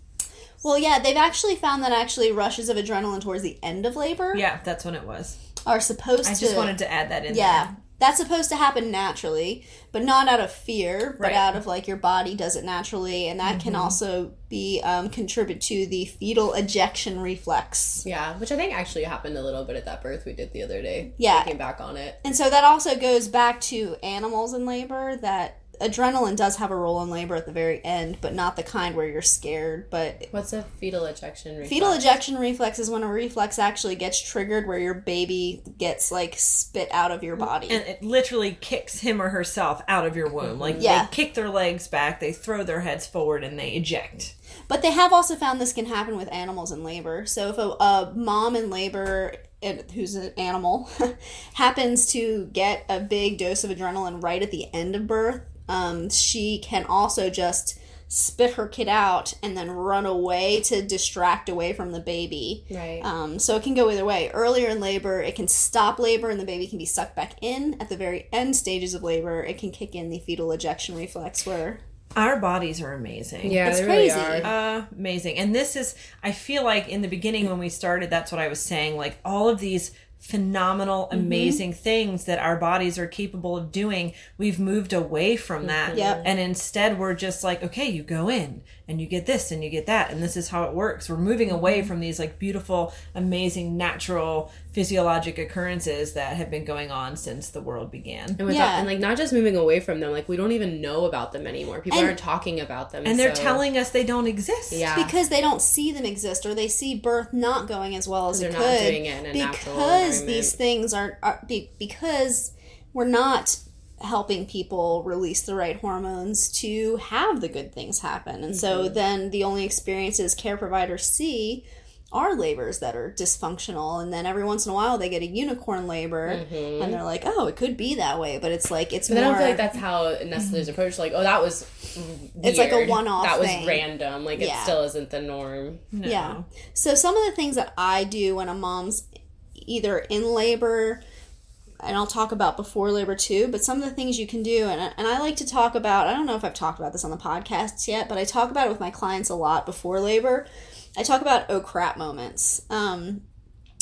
Well, yeah, they've actually found that actually rushes of adrenaline towards the end of labor Yeah, that's when it was. Are supposed to. I to. just wanted to add that in Yeah. there. That's supposed to happen naturally, but not out of fear, but Right. out of like your body does it naturally, and that can also be um, contribute to the fetal ejection reflex. Yeah, which I think actually happened a little bit at that birth we did the other day. Yeah. Thinking back on it. And so that also goes back to animals in labor that adrenaline does have a role in labor at the very end, but not the kind where you're scared. But What's a fetal ejection reflex? fetal ejection reflex is when a reflex actually gets triggered where your baby gets like spit out of your body. And it literally kicks him or herself out of your womb. Mm-hmm. Like Yeah. they kick their legs back, they throw their heads forward, and they eject. But they have also found this can happen with animals in labor. So if a, a mom in labor and- who's an animal happens to get a big dose of adrenaline right at the end of birth, um, she can also just spit her kid out and then run away to distract away from the baby. Right. Um, so it can go either way. Earlier in labor, it can stop labor and the baby can be sucked back in. At the very end stages of labor, it can kick in the fetal ejection reflex where Our bodies are amazing. yeah, it's they really crazy. are. amazing. And this is, I feel like in the beginning when we started, that's what I was saying. Like all of these phenomenal, Mm-hmm. amazing things that our bodies are capable of doing, we've moved away from that. Yep. And instead, we're just like, okay, you go in and you get this and you get that. And this is how it works. We're moving Mm-hmm. away from these like beautiful, amazing, natural, physiologic occurrences that have been going on since the world began. And without, Yeah. and like not just moving away from them, like we don't even know about them anymore. People And- aren't talking about them, And they're telling us they don't exist. yeah, because they don't see them exist or they see birth not going as well as They're it not could doing it in a natural because these things are, are because we're not helping people release the right hormones to have the good things happen and so Mm-hmm. then the only experiences care providers see are labors that are dysfunctional and then every once in a while they get a unicorn labor and they're like oh it could be that way but it's like it's Mm-hmm. But I don't feel like that's how necessarily is approached. Like, oh, that was It's like a one-off That was thing. random. Like, Yeah. it still isn't the norm. No. Yeah. So some of the things that I do when a mom's either in labor, and I'll talk about before labor too, but some of the things you can do, and, I- and I like to talk about, I don't know if I've talked about this on the podcasts yet, but I talk about it with my clients a lot before labor. I talk about oh crap moments. Um,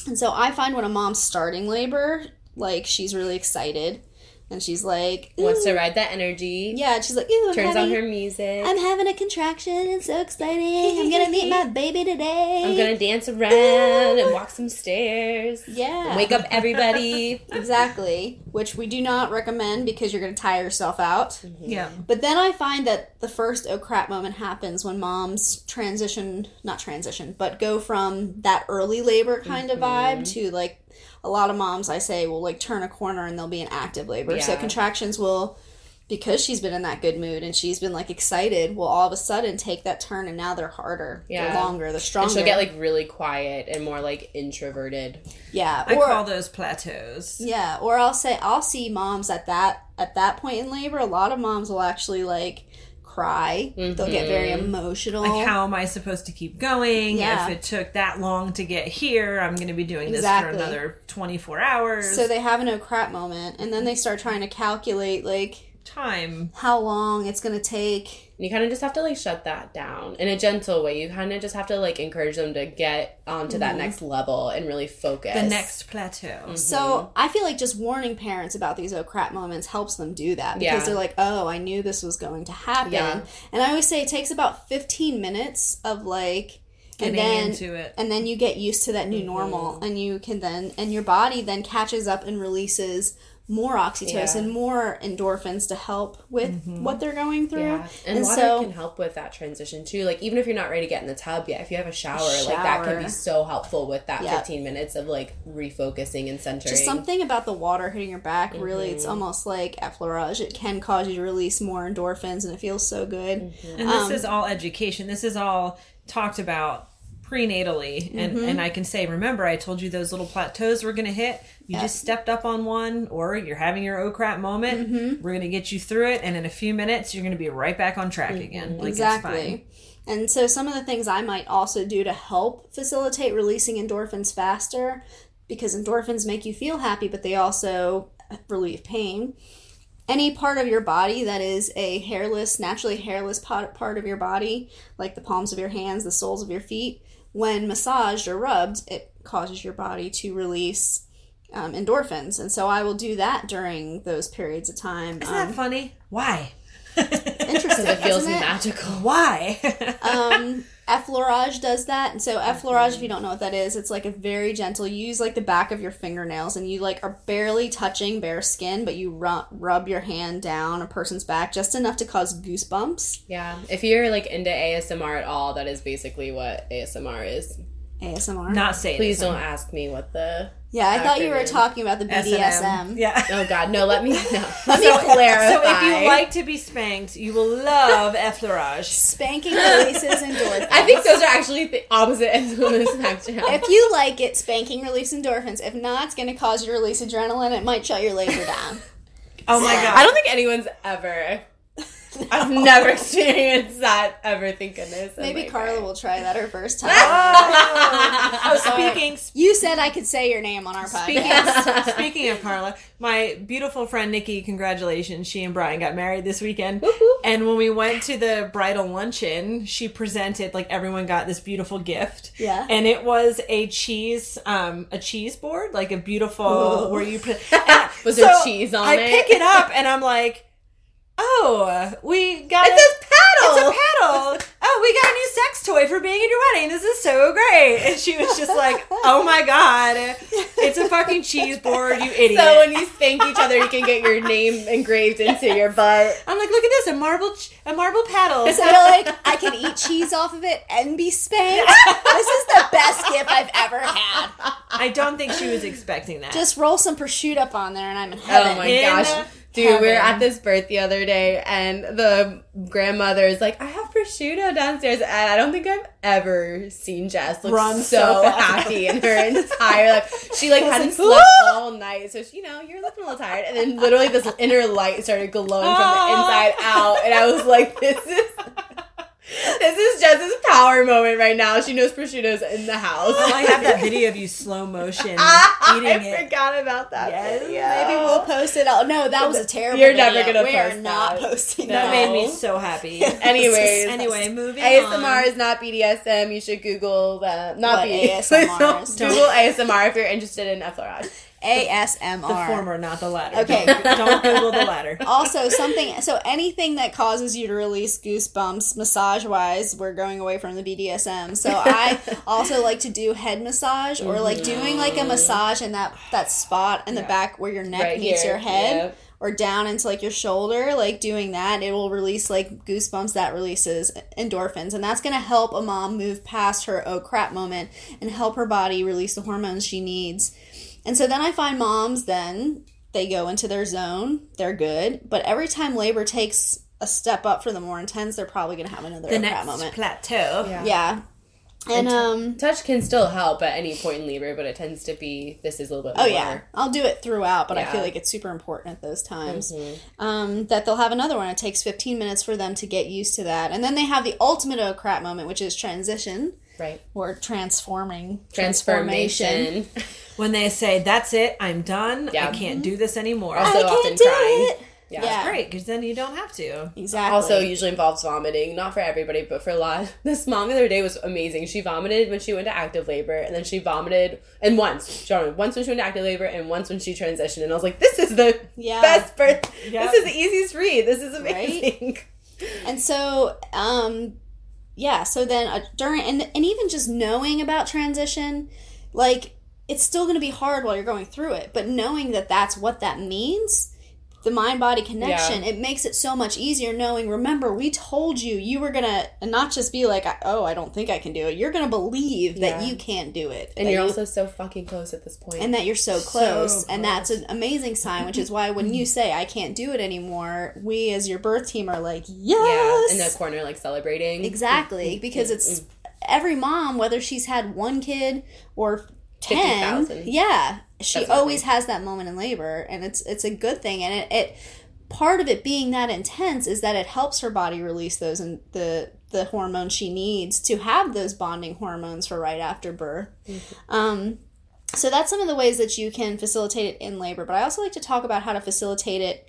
and so I find when a mom's starting labor, like she's really excited and she's like, Wants to ride that energy. yeah, and she's like, Ooh, I'm Turns on her music. I'm having a contraction. It's so exciting. I'm gonna meet my baby today. I'm gonna dance around and walk some stairs. yeah, Wake up everybody. Exactly, which we do not recommend because you're going to tire yourself out. Mm-hmm. Yeah. But then I find that the first oh crap moment happens when moms transition, not transition, but go from that early labor kind of vibe mm-hmm. to like a lot of moms I say will like turn a corner and they'll be in active labor. So contractions will because she's been in that good mood and she's been like excited, will all of a sudden take that turn and now they're harder, they're Yeah. longer, they're And stronger. she'll get like really quiet and more like introverted. yeah, I or call those plateaus. Yeah, or I'll say I'll see moms at that at that point in labor. A lot of moms will actually like cry. They'll get very mm-hmm. emotional. Like, how am I supposed to keep going? Yeah. If it took that long to get here, I'm going to be doing this for another 24 hours. so they have a no crap moment, and then they start trying to calculate like time. how long it's gonna take. And you kind of just have to like shut that down in a gentle way. You kind of just have to like encourage them to get onto that mm-hmm. next level and really focus. The next plateau. Mm-hmm. So I feel like just warning parents about these oh crap moments helps them do that because Yeah. they're like, oh, I knew this was going to happen. Yeah. And I always say it takes about fifteen minutes of like. Getting and then, into it. and then you get used to that new normal mm-hmm. and you can then and your body then catches up and releases more oxytocin, Yeah. more endorphins to help with what they're going through. Yeah, and, water can help with that transition too. Like even if you're not ready to get in the tub yet, if you have a shower, like that can be so helpful with that Yep. 15 minutes of like refocusing and centering. just something about the water hitting your back really it's Mm-hmm. almost like effleurage it can cause you to release more endorphins and it feels so good Mm-hmm. And this Um, is all education. This is all talked about prenatally. And Mm-hmm. and I can say, remember, I told you those little plateaus were going to hit. You Yep. just stepped up on one, or you're having your oh crap moment. Mm-hmm. We're going to get you through it, and in a few minutes, you're going to be right back on track again. Like It's fine. exactly and so some of the things i might also do to help facilitate releasing endorphins faster because endorphins make you feel happy but they also relieve pain any part of your body that is a hairless naturally hairless part of your body like the palms of your hands the soles of your feet when massaged or rubbed it causes your body to release um, endorphins and so i will do that during those periods of time Isn't um, that funny? Why? interesting it feels isn't it? magical. Why? um effleurage does that and so effleurage if you don't know what that is it's like a very gentle you use like the back of your fingernails and you like are barely touching bare skin but you rub, rub your hand down a person's back just enough to cause goosebumps Yeah, if you're like into ASMR at all, that is basically what ASMR is. asmr Not saying. Please don't ask me what the. Yeah i thought you were talking about the bdsm Yeah. Oh God, no! Let me no. Let me So, clarify. so if you like to be spanked, you will love effleurage. spanking releases endorphins I think those are actually the opposite ends of the spectrum. if you like it spanking release endorphins if not it's going to cause you to release adrenaline it might shut your laser down Oh my God! I don't think anyone's ever. I've never experienced that ever. Thank goodness. Oh maybe my carla God. will try that her first time Oh, speaking you said i could say your name on our podcast Speaking of Carla, my beautiful friend Nikki, congratulations. She and Brian got married this weekend. Woo-hoo. And when we went to the bridal luncheon, she presented like everyone got this beautiful gift. Yeah. And it was a cheese um a cheese board, like a beautiful Ooh. where you put and Was there cheese on I it? I pick it up and I'm like, "Oh, we got It a- says paddle. It's a paddle. Oh, we got a new sex toy for being in your wedding. This is so great. And she was just like, oh my God. It's a fucking cheese board, you idiot. So when you spank each other, you can get your name engraved into your butt. I'm like, look at this, a marble, ch- a marble paddle. So you're like, I can eat cheese off of it and be spanked. This is the best gift I've ever had. I don't think she was expecting that. Just roll some prosciutto up on there, and I'm in oh heaven. Oh my In gosh. Dude, we were at this birth the other day, and the grandmother is like, I have prosciutto downstairs. And I don't think I've ever seen Jess look Run so, so happy in her entire life. She like hadn't like, slept all night. So, she, you know, you're looking a little tired. And then literally this inner light started glowing from the inside out. And I was like, this is. This is Jess's power moment right now. She knows prosciutto's in the house. Oh, I have that video of you slow motion I eating it. I forgot about that. Yes, video. Maybe we'll post it. Oh no, that was a terrible. You're never gonna We are post not that. posting No. That that. made me so happy. Anyways, anyway, moving ASMR on. is not BDSM. You should Google that. Not What BDSM. ASMR. Google ASMR if you're interested in effleurage. ASMR. the former, not the latter. Okay. Don't, don't Google the latter. also something so anything that causes you to release goosebumps massage wise we're going away from the bdsm so i also like to do head massage or like doing like a massage in that that spot in the back where your neck Right meets here, your head yep. or down into like your shoulder like doing that it will release like goosebumps that releases endorphins and that's going to help a mom move past her oh crap moment and help her body release the hormones she needs and so then I find moms then they go into their zone, they're good, but every time labor takes a step up for the more intense, they're probably going to have another The crap next moment. plateau. Yeah. And um Touch can still help at any point in labor, but it tends to be this is a little bit oh more. yeah, I'll do it throughout, but I feel like it's super important at those times. Mm-hmm. Um that they'll have another one. It takes 15 minutes for them to get used to that. And then they have the ultimate oh crap moment, which is transition Right. or transforming Transformation. When they say, that's it, I'm done, Yeah. I can't do this anymore. Also- I often can't do crying. it. Yeah. Yeah. Great, because then you don't have to. Exactly. Also, usually involves vomiting. Not for everybody, but for a lot. This mom the other day was amazing. She vomited when she went to active labor, and then she vomited, and once, she vomited once when she went to active labor, and once when she transitioned. And I was like, "This is the Yeah. best birth. Yep. This is the easiest read. This is amazing." And so, um, yeah. So then uh, during and and even just knowing about transition, like it's still going to be hard while you're going through it. But knowing that that's what that means, the mind body connection, it makes it so much easier knowing, remember, we told you you were going to not just be like, oh, I don't think I can do it. You're going to believe that you can't do it. And you're you- also so fucking close at this point. and that you're so close, So and that's an amazing sign which is why when you say i can't do it anymore we as your birth team are like yeah, yes in the corner, like celebrating. exactly because mm-hmm. it's every mom whether she's had one kid or 10 50,000. yeah. She That's always has that moment in labor and it's it's a good thing and it, it part of it being that intense is that it helps her body release those and the the hormones she needs to have those bonding hormones for right after birth. Um, so that's some of the ways that you can facilitate it in labor but i also like to talk about how to facilitate it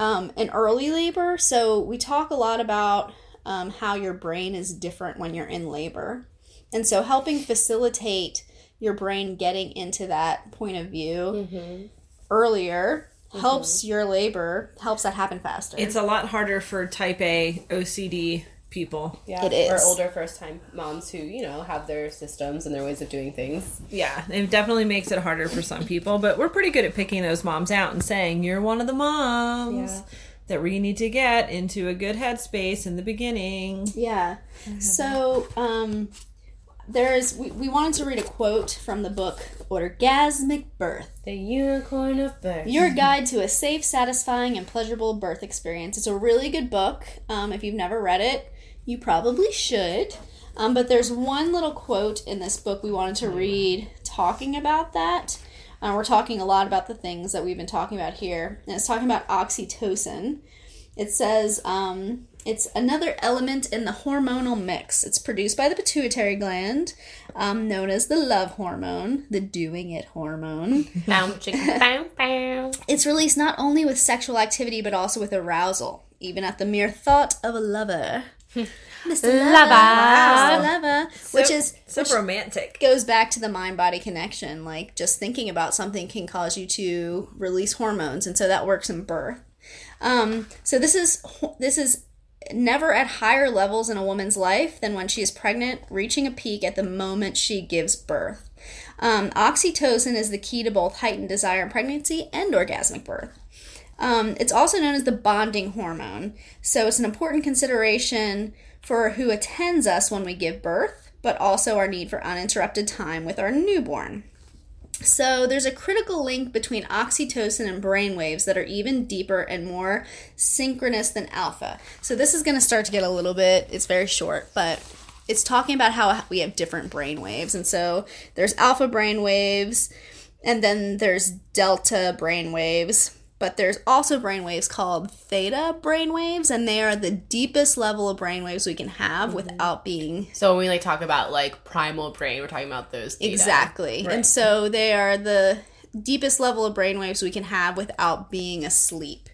um, in early labor. So we talk a lot about um, how your brain is different when you're in labor. And so helping facilitate your brain getting into that point of view Mm-hmm. earlier helps your labor helps that happen faster It's a lot harder for type A OCD people. Yeah, It is. Or older first time moms who, you know, have their systems and their ways of doing things. Yeah, it definitely makes it harder for some people, but we're pretty good at picking those moms out and saying, you're one of the moms Yeah. that we need to get into a good headspace in the beginning. Yeah. So, um, there's we, we wanted to read a quote from the book Orgasmic Birth. The unicorn of birth. Your guide to a safe, satisfying, and pleasurable birth experience. It's a really good book. Um, if you've never read it, you probably should. Um, but there's one little quote in this book we wanted to read talking about that. Uh, we're talking a lot about the things that we've been talking about here, and it's talking about oxytocin. It says um, it's another element in the hormonal mix. It's produced by the pituitary gland, um, known as the love hormone, the doing it hormone. Bow, chicka, bow, bow. It's released not only with sexual activity but also with arousal, even at the mere thought of a lover. Mr. Lover, Mr. Lover, which is so which romantic. goes back to the mind body connection. Like just thinking about something can cause you to release hormones, and so that works in birth. Um, so this is this is never at higher levels in a woman's life than when she is pregnant, reaching a peak at the moment she gives birth. Um, oxytocin is the key to both heightened desire in pregnancy and orgasmic birth. Um, it's also known as the bonding hormone, so it's an important consideration for who attends us when we give birth, but also our need for uninterrupted time with our newborn. So there's a critical link between oxytocin and brain waves that are even deeper and more synchronous than alpha. So this is going to start to get a little bit, it's very short, but it's talking about how we have different brain waves. And so there's alpha brain waves, and then there's delta brain waves. But there's also brain waves called theta brain waves, and they are the deepest level of brain waves we can have mm-hmm. without being So when we like talk about like primal brain, we're talking about those theta. Exactly. And so they are the deepest level of brainwaves we can have without being asleep.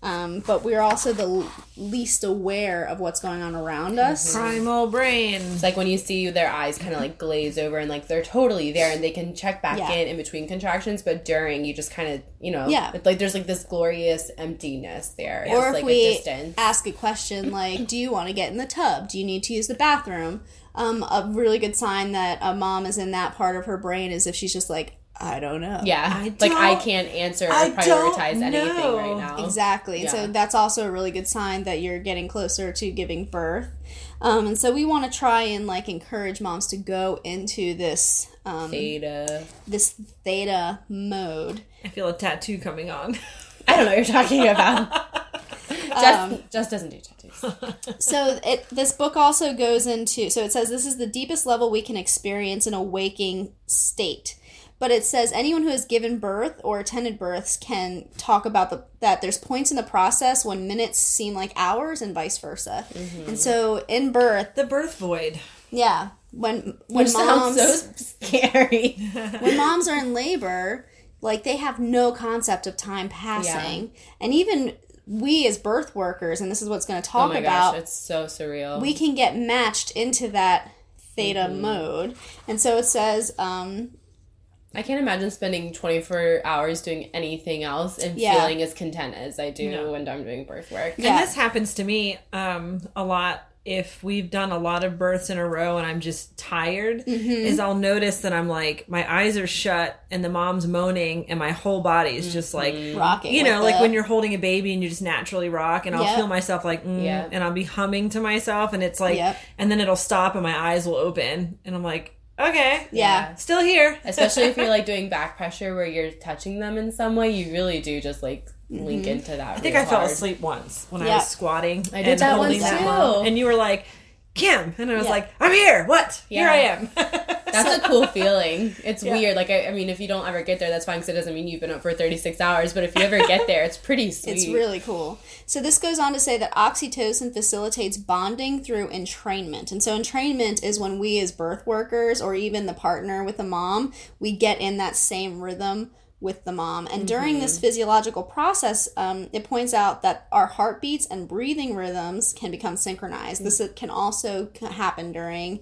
Um, but we're also the least aware of what's going on around us. Primal brain. It's like when you see their eyes kind of like glaze over and like they're totally there and they can check back Yeah. in in between contractions, but during you just kind of you know Yeah. it's like there's like this glorious emptiness there. It's Or if like we a distance. ask a question like, "Do you want to get in the tub? Do you need to use the bathroom?" Um, a really good sign that a mom is in that part of her brain is if she's just like, "I don't know." yeah, I like I can't answer or I don't prioritize anything know. right now. Exactly. And so that's also a really good sign that you're getting closer to giving birth. Um, and so we want to try and like encourage moms to go into this um, Theta. this theta mode. I feel a tattoo coming on. I don't know what you're talking about. just, Um, just doesn't do tattoos. So it this book also goes into so it says this is the deepest level we can experience in a waking state. But it says anyone who has given birth or attended births can talk about the that there's points in the process when minutes seem like hours and vice versa. And so in birth, the birth void. yeah, when when Which moms so scary. when moms are in labor, like they have no concept of time passing. And even we as birth workers, and this is what's going to oh talk my about, gosh, it's so surreal. we can get matched into that theta Mm-hmm. mode. And so it says, um, I can't imagine spending 24 hours doing anything else and Yeah. feeling as content as I do No. when I'm doing birth work. Yeah. And this happens to me um, a lot if we've done a lot of births in a row and I'm just tired, Mm-hmm. is I'll notice that I'm like my eyes are shut and the mom's moaning and my whole body is just like Rocking. you know, like the- when you're holding a baby and you just naturally rock, and I'll Yep. feel myself like, mm, Yeah. and I'll be humming to myself, and it's like, Yep. and then it'll stop and my eyes will open, and I'm like, okay, Yeah. still here. Especially if you're like doing back pressure where you're touching them in some way, you really do just like link mm-hmm. into that. I think I fell asleep once when I was squatting. I did and that holding once too. mom, and you were like, Kim, and I was Yeah. like, I'm here. What? Here I am. That's a cool feeling. It's Yeah. weird. Like, I, I mean, if you don't ever get there, that's fine because it doesn't mean you've been up for 36 hours. But if you ever get there, it's pretty sweet. It's really cool. So this goes on to say that oxytocin facilitates bonding through entrainment. And so entrainment is when we as birth workers or even the partner with the mom, we get in that same rhythm with the mom. And during this physiological process, um, it points out that our heartbeats and breathing rhythms can become synchronized. This can also happen during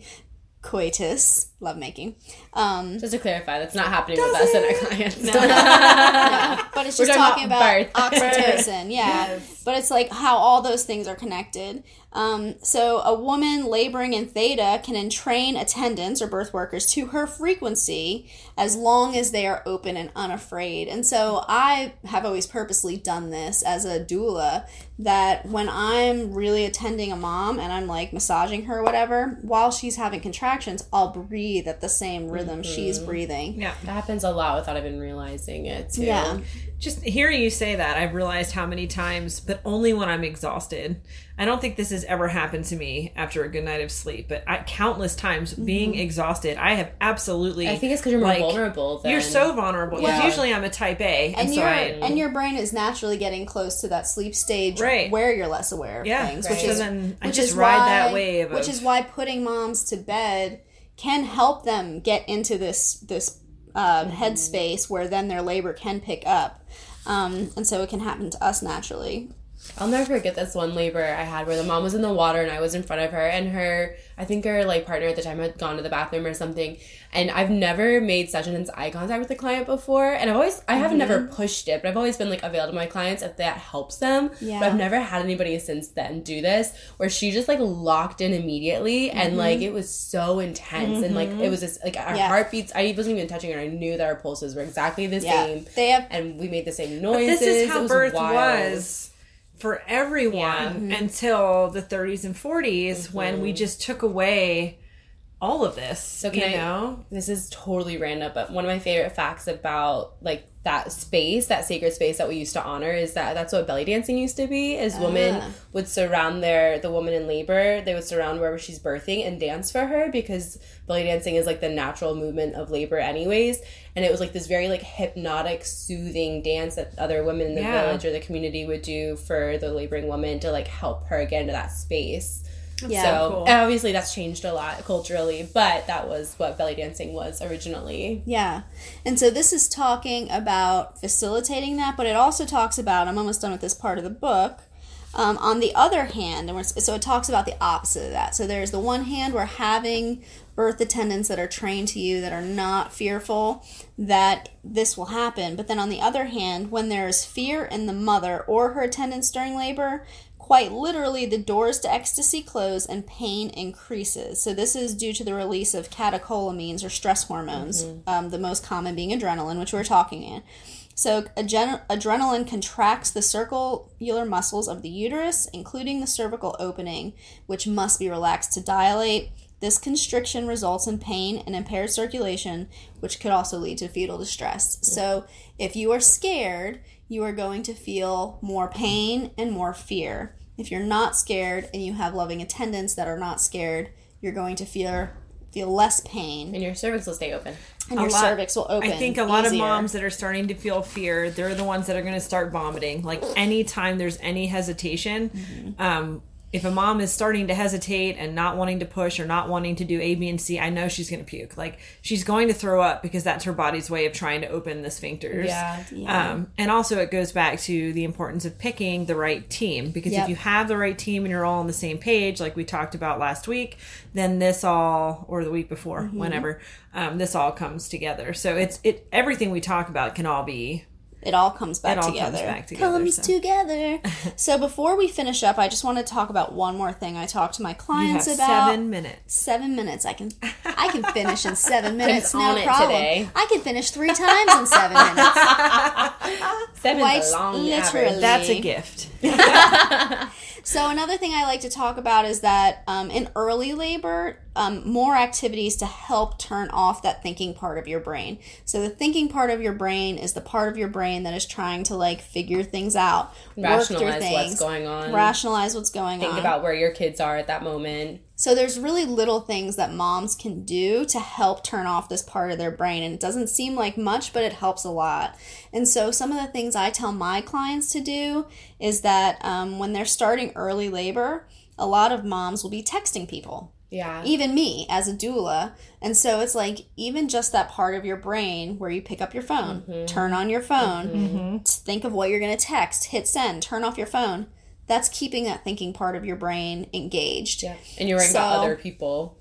coitus, lovemaking. Um, Just to clarify, that's not happening with us and our clients. but it's just talking talking about about oxytocin, yeah. But it's like how all those things are connected. Um, so a woman laboring in theta can entrain attendants or birth workers to her frequency as long as they are open and unafraid. And so I have always purposely done this as a doula that when I'm really attending a mom and I'm like massaging her or whatever, while she's having contractions, I'll breathe at the same rhythm she's mm-hmm. breathing. yeah. That happens a lot without even realizing it, too. Yeah. Just hearing you say that, I've realized how many times, but only when I'm exhausted. I don't think this has ever happened to me after a good night of sleep, but I, countless times mm-hmm. being exhausted, I have absolutely. I think it's because you're more like, vulnerable. Then. You're so vulnerable because Well- usually I'm a type A, and, and so your I. and your brain is naturally getting close to that sleep stage Right. where you're less aware of Yeah, things, right. which so is then I which just is ride why, that wave. which is why putting moms to bed can help them get into this this Mm-hmm. headspace where then their labor can pick up, um, and so it can happen to us naturally. I'll never forget this one labor I had where the mom was in the water and I was in front of her and her I think her like partner at the time had gone to the bathroom or something and I've never made such intense eye contact with a client before and I've always I have Mm-hmm. never pushed it but I've always been like available to my clients if that helps them Yeah. but I've never had anybody since then do this where she just like locked in immediately and like it was so intense and like it was just like our Mm-hmm. Yeah. heartbeats I wasn't even touching her I knew that our pulses were exactly the Yeah, same they have and we made the same But noises this is how birth wild. was for everyone mm-hmm. until the 30s and 40s when we mm-hmm. just took away all of this. So can you I- know, this is totally random, but one of my favorite facts about like that space, that sacred space that we used to honor is that that's what belly dancing used to be. Is women Ah. would surround their the woman in labor, they would surround wherever she's birthing and dance for her because belly dancing is like the natural movement of labor anyways. And it was like this very like hypnotic, soothing dance that other women in the Yeah. village or the community would do for the laboring woman to like help her get into that space. Yeah. so cool. obviously that's changed a lot culturally, but that was what belly dancing was originally. Yeah. And so this is talking about facilitating that, but it also talks about, I'm almost done with this part of the book. Um, on the other hand, and we're, so it talks about the opposite of that. So there's the one hand where having birth attendants that are trained to you that are not fearful that this will happen. But then on the other hand, when there is fear in the mother or her attendants during labor, quite literally the doors to ecstasy close and pain increases. So this is due to the release of catecholamines or stress hormones, um, the most common being adrenaline, which we're talking in. So adren- adrenaline contracts the circular muscles of the uterus, including the cervical opening, which must be relaxed to dilate. This constriction results in pain and impaired circulation, which could also lead to fetal distress. So, if you are scared, you are going to feel more pain and more fear. If you're not scared and you have loving attendants that are not scared, you're going to feel feel less pain And your cervix will stay open. and A your lot- cervix will open. I think a lot easier. of moms that are starting to feel fear, they're the ones that are going to start vomiting. Like anytime there's any hesitation, Mm-hmm. um, if a mom is starting to hesitate and not wanting to push or not wanting to do A, B, and C, I know she's going to puke. Like she's going to throw up because that's her body's way of trying to open the sphincters. Yeah. Um, and also, it goes back to the importance of picking the right team because Yep. if you have the right team and you're all on the same page, like we talked about last week, then this all, or the week before, Mm-hmm. whenever, um, this all comes together. So it's it everything we talk about can all be it all comes back together. It all comes together. back together, Comes so. together. so before we finish up, I just want to talk about one more thing I talk to my clients about. seven minutes. Seven minutes. I can I can finish in seven minutes. No problem. today. I can finish three times in seven minutes. Long literally. average. That's a gift. So another thing I like to talk about is that um, in early labor, um, more activities to help turn off that thinking part of your brain. So the thinking part of your brain is the part of your brain that is trying to like figure things out, work through Rationalize things, what's going on. rationalize what's going Think on. Think about where your kids are at that moment. So there's really little things that moms can do to help turn off this part of their brain and it doesn't seem like much but it helps a lot. And so some of the things I tell my clients to do is that um, when they're starting early labor, a lot of moms will be texting people. Yeah. Even me as a doula. And so it's like even just that part of your brain where you pick up your phone, turn on your phone, t- think of what you're going to text, hit send, turn off your phone. That's keeping that thinking part of your brain engaged Yeah. And you're worrying about other people.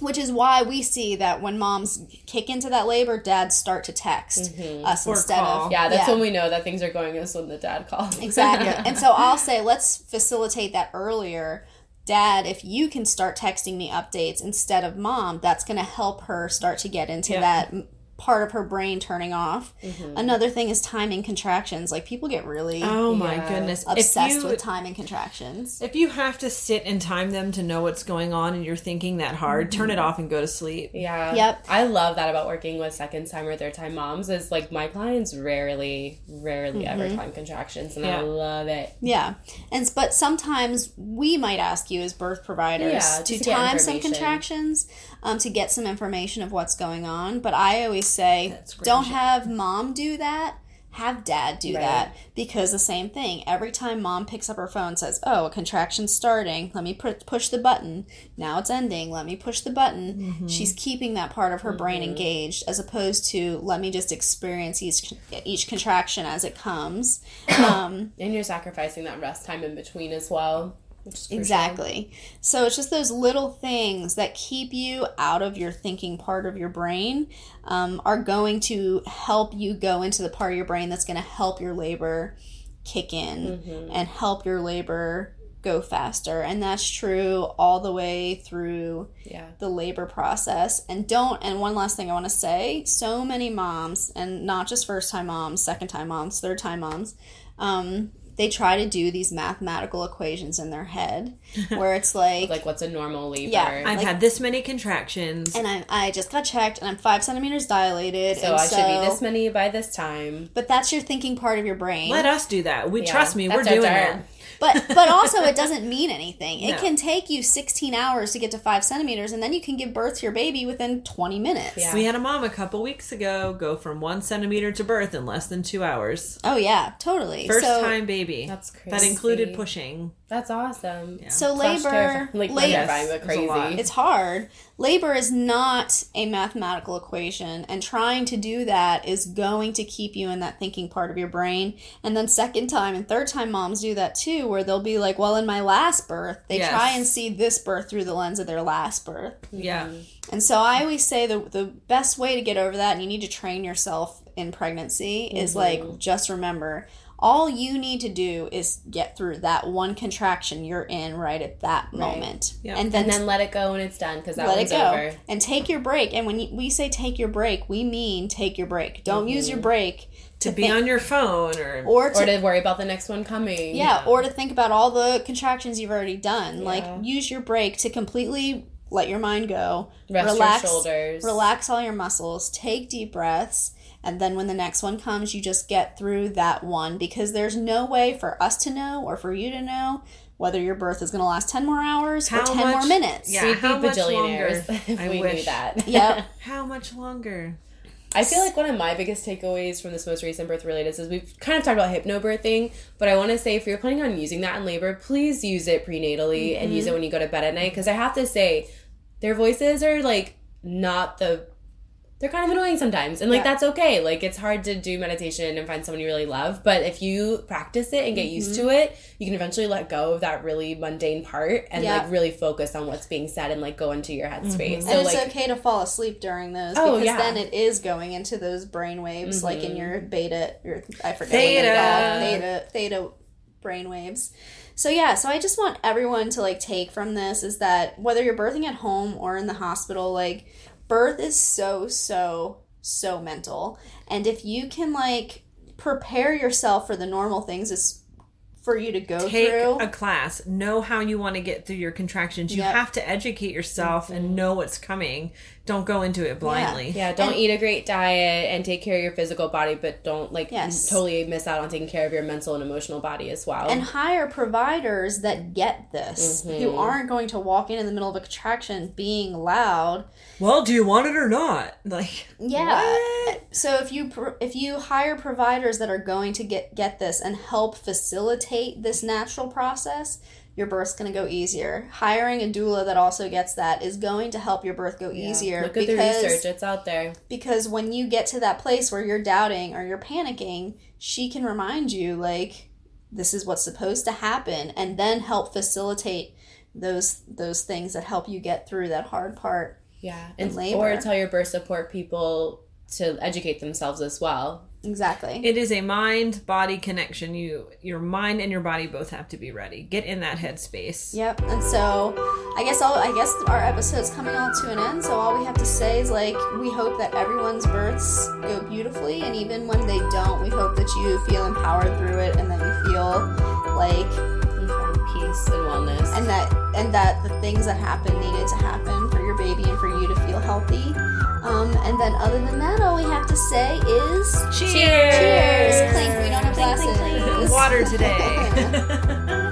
which is why we see that when moms kick into that labor, dads start to text mm-hmm. us Or instead call. of Yeah, that's when we know that things are going is when the dad calls. exactly. and so I'll say let's facilitate that earlier. Dad, if you can start texting me updates instead of mom, that's going to help her start to get into Yeah. that m- part of her brain turning off. Mm-hmm. Another thing is timing contractions. Like people get really Oh my Yeah. goodness! obsessed you, with timing contractions. If you have to sit and time them to know what's going on and you're thinking that hard, turn it off and go to sleep. Yeah. Yep. I love that about working with second time or third time moms is like my clients rarely, rarely Mm-hmm. ever time contractions and Yeah. I love it. Yeah, and but sometimes we might ask you as birth providers Yeah, to to time some contractions, um, to get some information of what's going on. But I always say, don't have mom do that. Have dad do Right. that because the same thing. Every time mom picks up her phone, and says, "Oh, a contraction's starting. Let me pu- push the button. Now it's ending. Let me push the button." Mm-hmm. She's keeping that part of her brain engaged, as opposed to let me just experience each each contraction as it comes. Um, And you're sacrificing that rest time in between as well. Which is crucial. Exactly. So it's just those little things that keep you out of your thinking part of your brain um, are going to help you go into the part of your brain that's going to help your labor kick in and help your labor go faster. And that's true all the way through Yeah. the labor process and don't and one last thing i want to say so many moms and not just first time moms second time moms third time moms um, they try to do these mathematical equations in their head where it's like, Like what's a normal labor? Yeah, I've Like- had this many contractions. and I, I just got checked and i'm five centimeters dilated so and I should be this many by this time. but that's your thinking part of your brain Let us do that. We Yeah, trust me. We're doing it. But but also it doesn't mean anything it No. can take you 16 hours to get to five centimeters and then you can give birth to your baby within 20 minutes Yeah. We had a mom a couple weeks ago go from one centimeter to birth in less than two hours. oh yeah totally First so, time baby. That's crazy. That included pushing. That's awesome. so Slash labor terrifying. Like labor terrifying, but Yes, it's crazy. it's hard. Labor is not a mathematical equation, and trying to do that is going to keep you in that thinking part of your brain. And then, second time and third time moms do that too, where they'll be like, Well, in my last birth, they Yes. try and see this birth through the lens of their last birth. Mm-hmm. Yeah. And so, I always say the, the best way to get over that, and you need to train yourself in pregnancy, is mm-hmm. like, just remember. All you need to do is get through that one contraction you're in right at that moment. Yep. And then and then let it go when it's done because that let one's it go over. and take your break. And when you, we say take your break, we mean take your break. Don't use your mm-hmm. break To to, be on your phone or, or to, Or to worry about the next one coming. yeah, or to think about all the contractions you've already done. Like use your break to completely let your mind go, Rest relax, your shoulders. relax all your muscles, take deep breaths. And then when the next one comes, you just get through that one because there's no way for us to know or for you to know whether your birth is going to last 10 more hours or How 10 more minutes. Yeah. We'd be how much bajillionaires longer? if I we knew that. Yep. how much longer? I feel like one of my biggest takeaways from this most recent birth related is we've kind of talked about hypnobirthing, but I want to say if you're planning on using that in labor, please use it prenatally and use it mm-hmm. when you go to bed at night. Because I have to say, their voices are like not the they're kind of annoying sometimes and like Yeah. that's okay like it's hard to do meditation and find someone you really love but if you practice it and get used Mm-hmm. to it you can eventually let go of that really mundane part and Yeah. like really focus on what's being said and like go into your headspace so and it's like okay to fall asleep during those Oh, because yeah. then it is going into those brain waves like Mm-hmm. in your beta your I forget Theta. theta theta brain waves. So yeah, so I just want everyone to like take from this is that whether you're birthing at home or in the hospital, like birth is so so so mental. And if you can like prepare yourself for the normal things it's for you to go Take through. a class. Know how you want to get through your contractions. You Yep. have to educate yourself and mm-hmm. know what's coming. Don't go into it blindly. yeah don't And- eat a great diet and take care of your physical body but don't like Yes. totally miss out on taking care of your mental and emotional body as well and hire providers that get this, Mm-hmm. who aren't going to walk in in the middle of a contraction being loud. Well, do you want it or not? Like, Yeah. what? So if you pro- if you hire providers that are going to get get this and help facilitate this natural process, your birth's going to go easier. Hiring a doula that also gets that is going to help your birth go easier look at the because research it's out there because when you get to that place where you're doubting or you're panicking, she can remind you like this is what's supposed to happen and then help facilitate those those things that help you get through that hard part. yeah and labor. or tell your birth support people to educate themselves as well Exactly. It is a mind body connection. You, your mind and your body both have to be ready. Get in that headspace. Yep. And so I guess all I guess our episode's coming on to an end, so all we have to say is like we hope that everyone's births go beautifully and even when they don't, we hope that you feel empowered through it and that you feel like you find peace and wellness and that and that the things that happen needed to happen for your baby and for you to feel healthy. Um, and then other than that, all we have to say is Cheers! cheers. Clink. We don't have Clink, clink, glasses. clink. Water today.